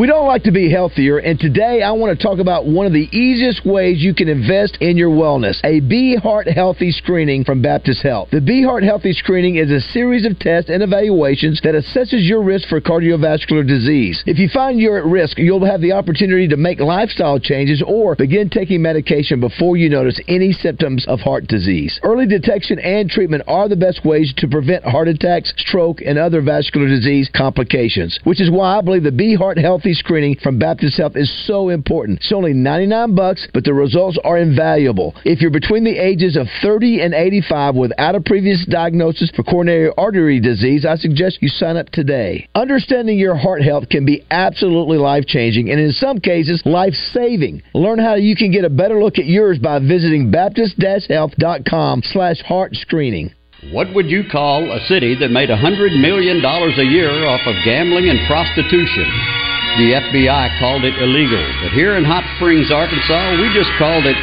We don't like to be healthier, and today I want to talk about one of the easiest ways you can invest in your wellness a Be Heart Healthy screening from Baptist Health. The Be Heart Healthy screening is a series of tests and evaluations that assesses your risk for cardiovascular disease. If you find you're at risk, you'll have the opportunity to make lifestyle changes or begin taking medication before you notice any symptoms of heart disease. Early detection and treatment are the best ways to prevent heart attacks, stroke, and other vascular disease complications, which is why I believe the Be Heart Healthy screening from Baptist Health is so important. It's only 99 bucks, but the results are invaluable. If you're between the ages of 30 and 85 without a previous diagnosis for coronary artery disease, I suggest you sign up today. Understanding your heart health can be absolutely life-changing and in some cases life-saving. Learn how you can get a better look at yours by visiting baptist-health.com slash heart screening. What would you call a city that made $100 million a year off of gambling and prostitution? The FBI called it illegal, but here in Hot Springs, Arkansas, we just called it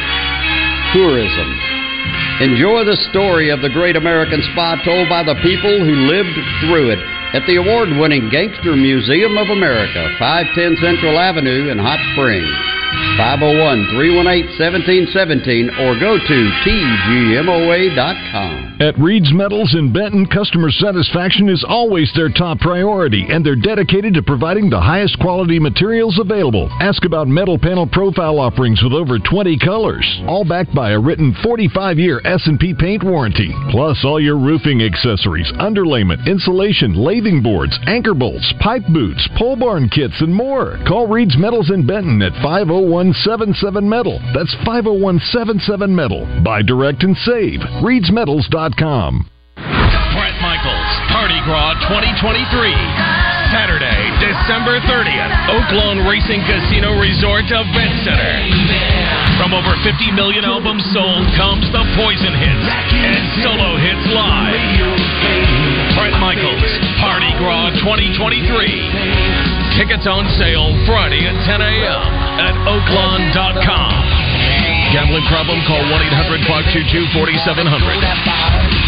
tourism. Enjoy the story of the great American spa told by the people who lived through it at the award winning Gangster Museum of America, 510 Central Avenue in Hot Springs. 501 318 1717 or go to tgmoa.com. At Reed's Metals in Benton, customer satisfaction is always their top priority, and they're dedicated to providing the highest quality materials available. Ask about metal panel profile offerings with over 20 colors, all backed by a written 45-year S&P paint warranty. Plus, all your roofing accessories, underlayment, insulation, lathing boards, anchor bolts, pipe boots, pole barn kits, and more. Call Reed's Metals in Benton at oh 50177 Metal. That's 50177 Metal. Buy direct and save. Reed'sMetals.com. Bret Michaels Parti-Gras 2023. Saturday, December 30th, Oaklawn Racing Casino Resort Event Center. From over 50 million albums sold comes the Poison Hits and solo hits live. Bret Michaels Party Gras 2023. Tickets on sale Friday at 10 a.m. at oaklawn.com. Gambling problem? Call 1 800 522 4700.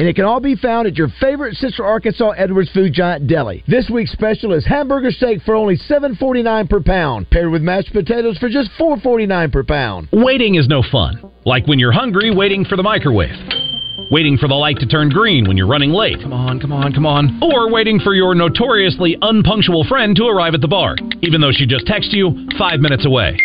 And it can all be found at your favorite Central Arkansas Edwards Food Giant deli. This week's special is hamburger steak for only $7.49 per pound, paired with mashed potatoes for just $4.49 per pound. Waiting is no fun. Like when you're hungry, waiting for the microwave. Waiting for the light to turn green when you're running late. Come on, come on, come on. Or waiting for your notoriously unpunctual friend to arrive at the bar, even though she just texted you five minutes away.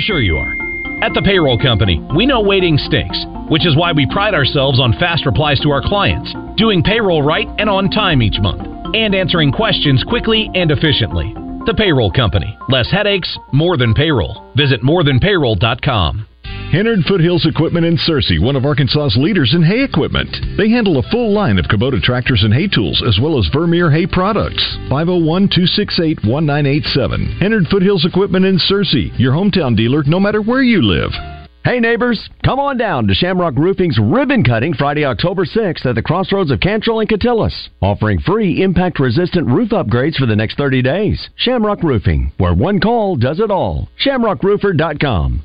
Sure you are. At the payroll company, we know waiting stinks, which is why we pride ourselves on fast replies to our clients, doing payroll right and on time each month, and answering questions quickly and efficiently. The payroll company. Less headaches, more than payroll. Visit morethanpayroll.com. Hennard Foothills Equipment in Searcy, one of Arkansas's leaders in hay equipment. They handle a full line of Kubota tractors and hay tools, as well as Vermeer hay products. 501 268 1987. Hennard Foothills Equipment in Searcy, your hometown dealer no matter where you live. Hey neighbors, come on down to Shamrock Roofing's ribbon cutting Friday, October 6th at the crossroads of Cantrell and Catillus, offering free impact resistant roof upgrades for the next 30 days. Shamrock Roofing, where one call does it all. ShamrockRoofer.com.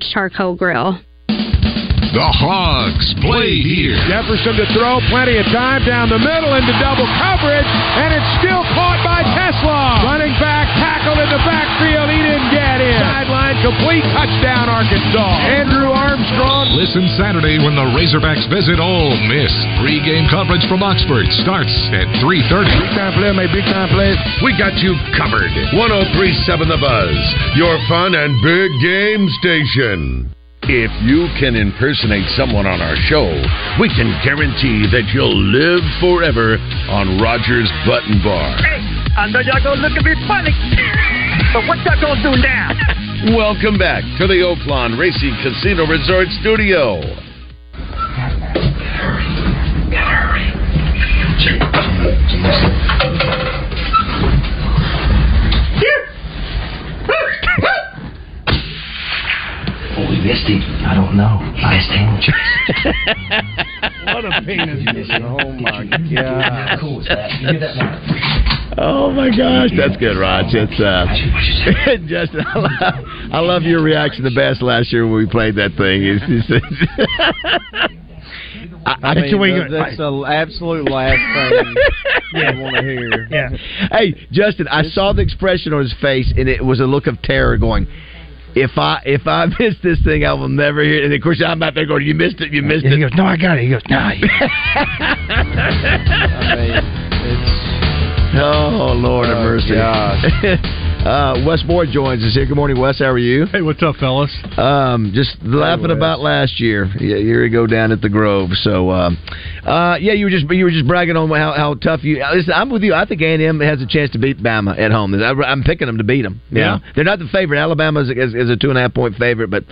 charcoal grill. The Hogs play here. Jefferson to throw, plenty of time down the middle into double coverage, and it's still caught by TeSlaa. Running back, tackled in the backfield, he didn't get in. Sideline complete, touchdown Arkansas. Andrew Armstrong. Listen Saturday when the Razorbacks visit Ole Miss. Pre-game coverage from Oxford starts at 3.30. Big time play, made big time plays. We got you covered. 1037 The Buzz, your fun and big game station. If you can impersonate someone on our show, we can guarantee that you'll live forever on Rogers Button Bar. Hey, I know y'all gonna look at me funny, but what y'all gonna do now? Welcome back to the Oaklawn Racing Casino Resort Studio. Oh, we missed him. I don't know. I missed him. What a penis. Oh my god. cool is that? You hear that now? Oh my gosh, that's good, Raj. It's uh, Justin. I love, I love your reaction the best last year when we played that thing. It's, it's, I, I mean, that- that's the absolute last thing I want to hear. Yeah. hey, Justin, I saw the expression on his face, and it was a look of terror. Going, if I if I miss this thing, I will never hear it. And of course, I'm out there going, "You missed it, you missed And it." he goes, "No, I got it." He goes, "No." oh Lord have Oh, mercy. Uh, Wes Boyd joins us here. Good morning, Wes. How are you? Hey, what's up, fellas? Um, just laughing about last year. Yeah, here we go down at the Grove. So, um, uh, yeah, you were just you were just bragging on how, how tough you. Listen, I'm with you. I think A&M has a chance to beat Bama at home. I, I'm picking them to beat them. Yeah. know? they're not the favorite. Alabama is, is, is a two and a half point favorite, but.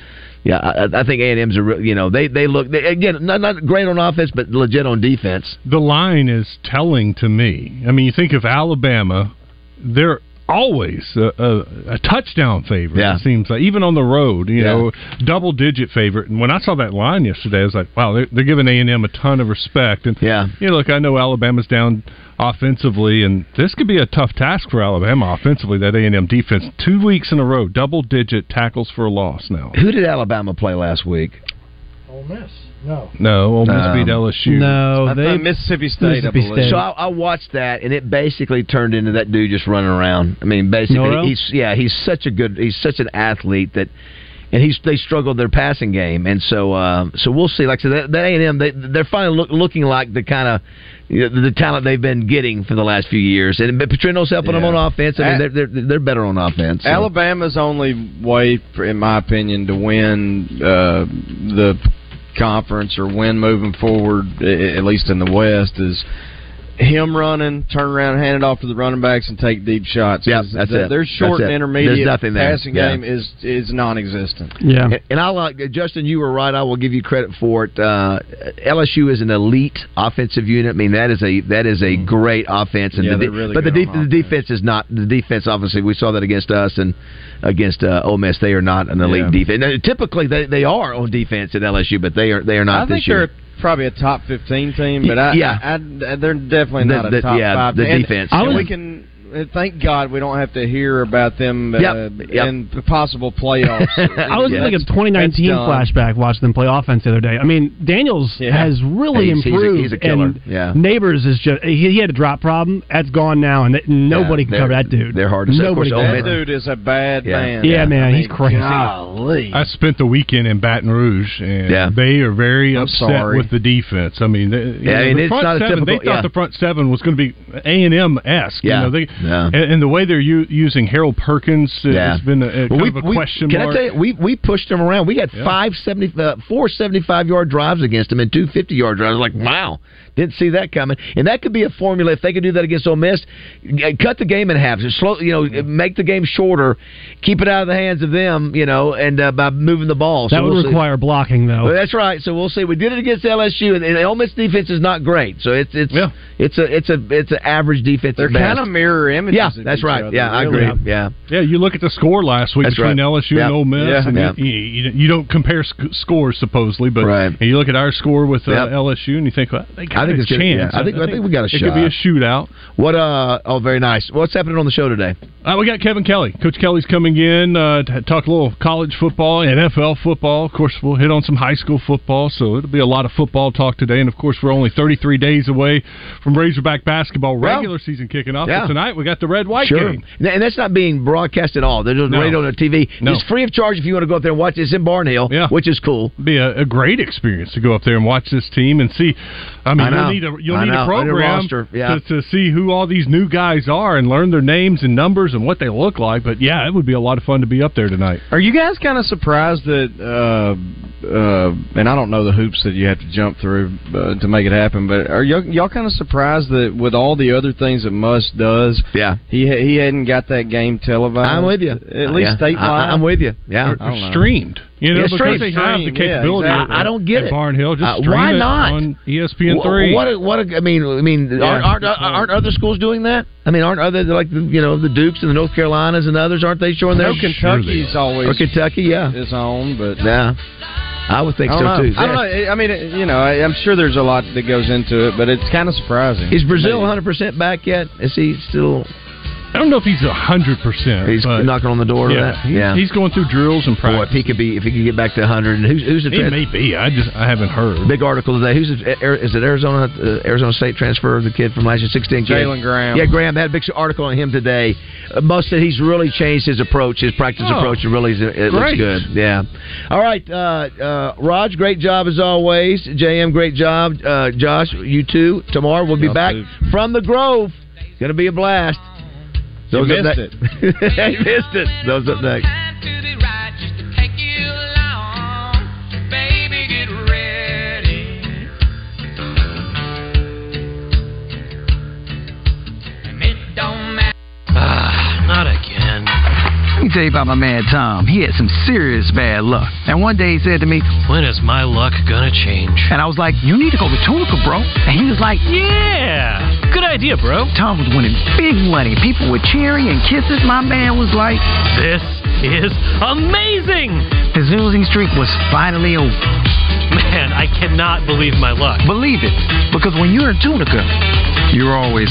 Yeah, I, I think A and M's a real- you know they they look they, again not not great on offense but legit on defense. The line is telling to me. I mean, you think of Alabama, they're always a, a, a touchdown favorite. Yeah. It seems like even on the road, you know, double digit favorite. And when I saw that line yesterday, I was like, wow, they're, they're giving A and M a ton of respect. And yeah, you know, look, I know Alabama's down offensively, and this could be a tough task for Alabama offensively. That A and M defense, two weeks in a row, double digit tackles for a loss now. Who did Alabama play last week? Ole Miss. No. No, Ole Miss Um, beat LSU. No, I they Mississippi State, I Mississippi believe. So I, I watched that, and it basically turned into that dude just running around. I mean, basically, Norrell? he's yeah, he's such a good, he's such an athlete that and he's they struggled their passing game, and so uh, so we'll see. Like I said, that, that A and M they they're finally look, looking like the kind of you know, the talent they've been getting for the last few years, and Petrino's helping them on offense. I mean, A- they're, they're they're better on offense. so. Alabama's only way, for, in my opinion, to win uh, the conference or win moving forward, at least in the West, is him running, turn around, hand it off to the running backs, and take deep shots. Yeah, 'Cause that's the- it. Their short That's and intermediate There's nothing there. passing Yeah. game is is non-existent. And, and I like Justin. You were right. I will give you credit for it. Uh, LSU is an elite offensive unit. I mean, that is a that is a great offense. And. Yeah, the they're really but the, de- the defense is not the defense. Obviously, we saw that against us and against uh, Ole Miss. They are not an elite Yeah. defense. Now, typically, they, they are on defense at LSU, but they are they are not I think this year. they're probably a top fifteen team, but I, Yeah. I, I, they're definitely The- not a top yeah, five. the And- defense. And I we can. Uh, Thank God we don't have to hear about them uh, Yep, yep. in the possible playoffs. I was Yeah. like a 2019 flashback watching them play offense the other day. I mean, Daniels Yeah. has really He's- he's a- improved. he's a killer. And Yeah. Nabers is just he, he had a drop problem. That's gone now, and th- nobody Yeah, can cover that dude. they're hard to say. Of Nobody course, can Ole That cover him. dude is a bad Yeah. man. Yeah, man, I mean, he's crazy. Golly. I spent the weekend in Baton Rouge, and Yeah. they are very I'm upset sorry. with the defense. I mean, they, you Yeah, I mean, the front seven. typical- they thought the front seven was going to be A and M esque. Yeah. you know, they, Yeah. and, and the way they're u- using Harold Perkins uh, Yeah. has been a, a, Well, we, of a we- question can mark. I tell you, we we pushed them around. We had Yeah. five seventy, uh, four seventy five yard drives against them and two fifty yard drives. Like wow, didn't see that coming. And that could be a formula if they could do that against Ole Miss. uh, Cut the game in half, just slow, you know, make the game shorter, keep it out of the hands of them, you know, and uh, by moving the ball. So that would we'll see. require blocking, though. Well, that's right. So we'll see. We did it against LSU, and, and the Ole Miss defense is not great. So it's it's it's a it's a it's an average defense. They're kind of mirror images. Yeah, that's right. other, Yeah, I agree. Yeah. Yeah, you look at the score last week That's between right. LSU Yep. and Ole Miss, Yeah. and Yep. you, you, you don't compare sc- scores supposedly, but Right. and you look at our score with uh, Yep. LSU, and you think, well, they got I think a chance. yeah, I think I think we got a it shot. could be a shootout. What? Uh. Oh, very nice. What's happening on the show today? Uh, we got Kevin Kelly. Coach Kelly's coming in uh, to talk a little college football, NFL football. Of course, we'll hit on some high school football, so it'll be a lot of football talk today. And of course, we're only 33 days away from Razorback basketball Well, regular season kicking off. yeah. But tonight we got the red white sure. game. And that's not being broadcast at all. They're just No. radio on TV. No. It's free of charge if you want to go up there and watch. It's in Barnhill, Yeah. which is cool. It'd Be a, a great experience to go up there and watch this team and see. I mean, I know. you'll need a you'll I need know. a I need a program. Yeah. to, to see who all these new guys are and learn their names and numbers and what they look like. But yeah, it would be a lot of fun to be up there tonight. Are you guys kind of surprised that, uh, uh, and I don't know the hoops that you have to jump through uh, to make it happen, but are y'all, y'all kind of surprised that with all the other things that Muss does, yeah, he he hadn't got that game televised? I'm with you. At least Yeah. state I- I'm with you. Yeah. Or- or streamed. You know, Yeah, because streamed. they have the Streamed, yeah, capability. exactly. I- I don't get at it. Barnhill, just Uh, stream why it not? on ESPN Wha- three. What? a- What? a- I mean, I mean, Yeah. aren't, aren't uh, aren't other schools doing that? I mean, aren't other like the, you know the Dukes and the North Carolinas and others? Aren't they showing their? know Kentucky's always or Kentucky, yeah, is on, but yeah, I would think I so know. too. I don't know. I mean, you know, I, I'm sure there's a lot that goes into it, but it's kind of surprising. Is Brazile 100 percent back yet? Is he still? I don't know if he's hundred percent. He's knocking on the door. Yeah, he's, yeah. he's going through drills and Boy, practice. if he could be, if he could get back to 100, and who's who's the He trans- may be. I just I haven't heard. Big article today. Who's is it Arizona? Uh, Arizona State transfer, the kid from last year, 16. kid? Jalen Graham. Yeah, Graham had a big article on him today. Uh, Muss said he's really changed his approach, his practice Oh, approach, and really it looks good. Yeah. All right, uh, uh, Raj, great job as always. JM, great job. Uh, Josh, you too. Tomorrow we'll be Y'all back too. from the Grove. Going to be a blast. You up missed next- it. you missed it. Those up next. Ah, not again. Let me tell you about my man Tom. He had some serious bad luck. And one day he said to me, When is my luck gonna change? And I was like, You need to go to Tunica, bro. And he was like, Yeah, good idea, bro. Tom was winning big money. People were cheering and kisses. My man was like, This is amazing. His losing streak was finally over. Man, I cannot believe my luck. Believe it, because when you're in Tunica, you're always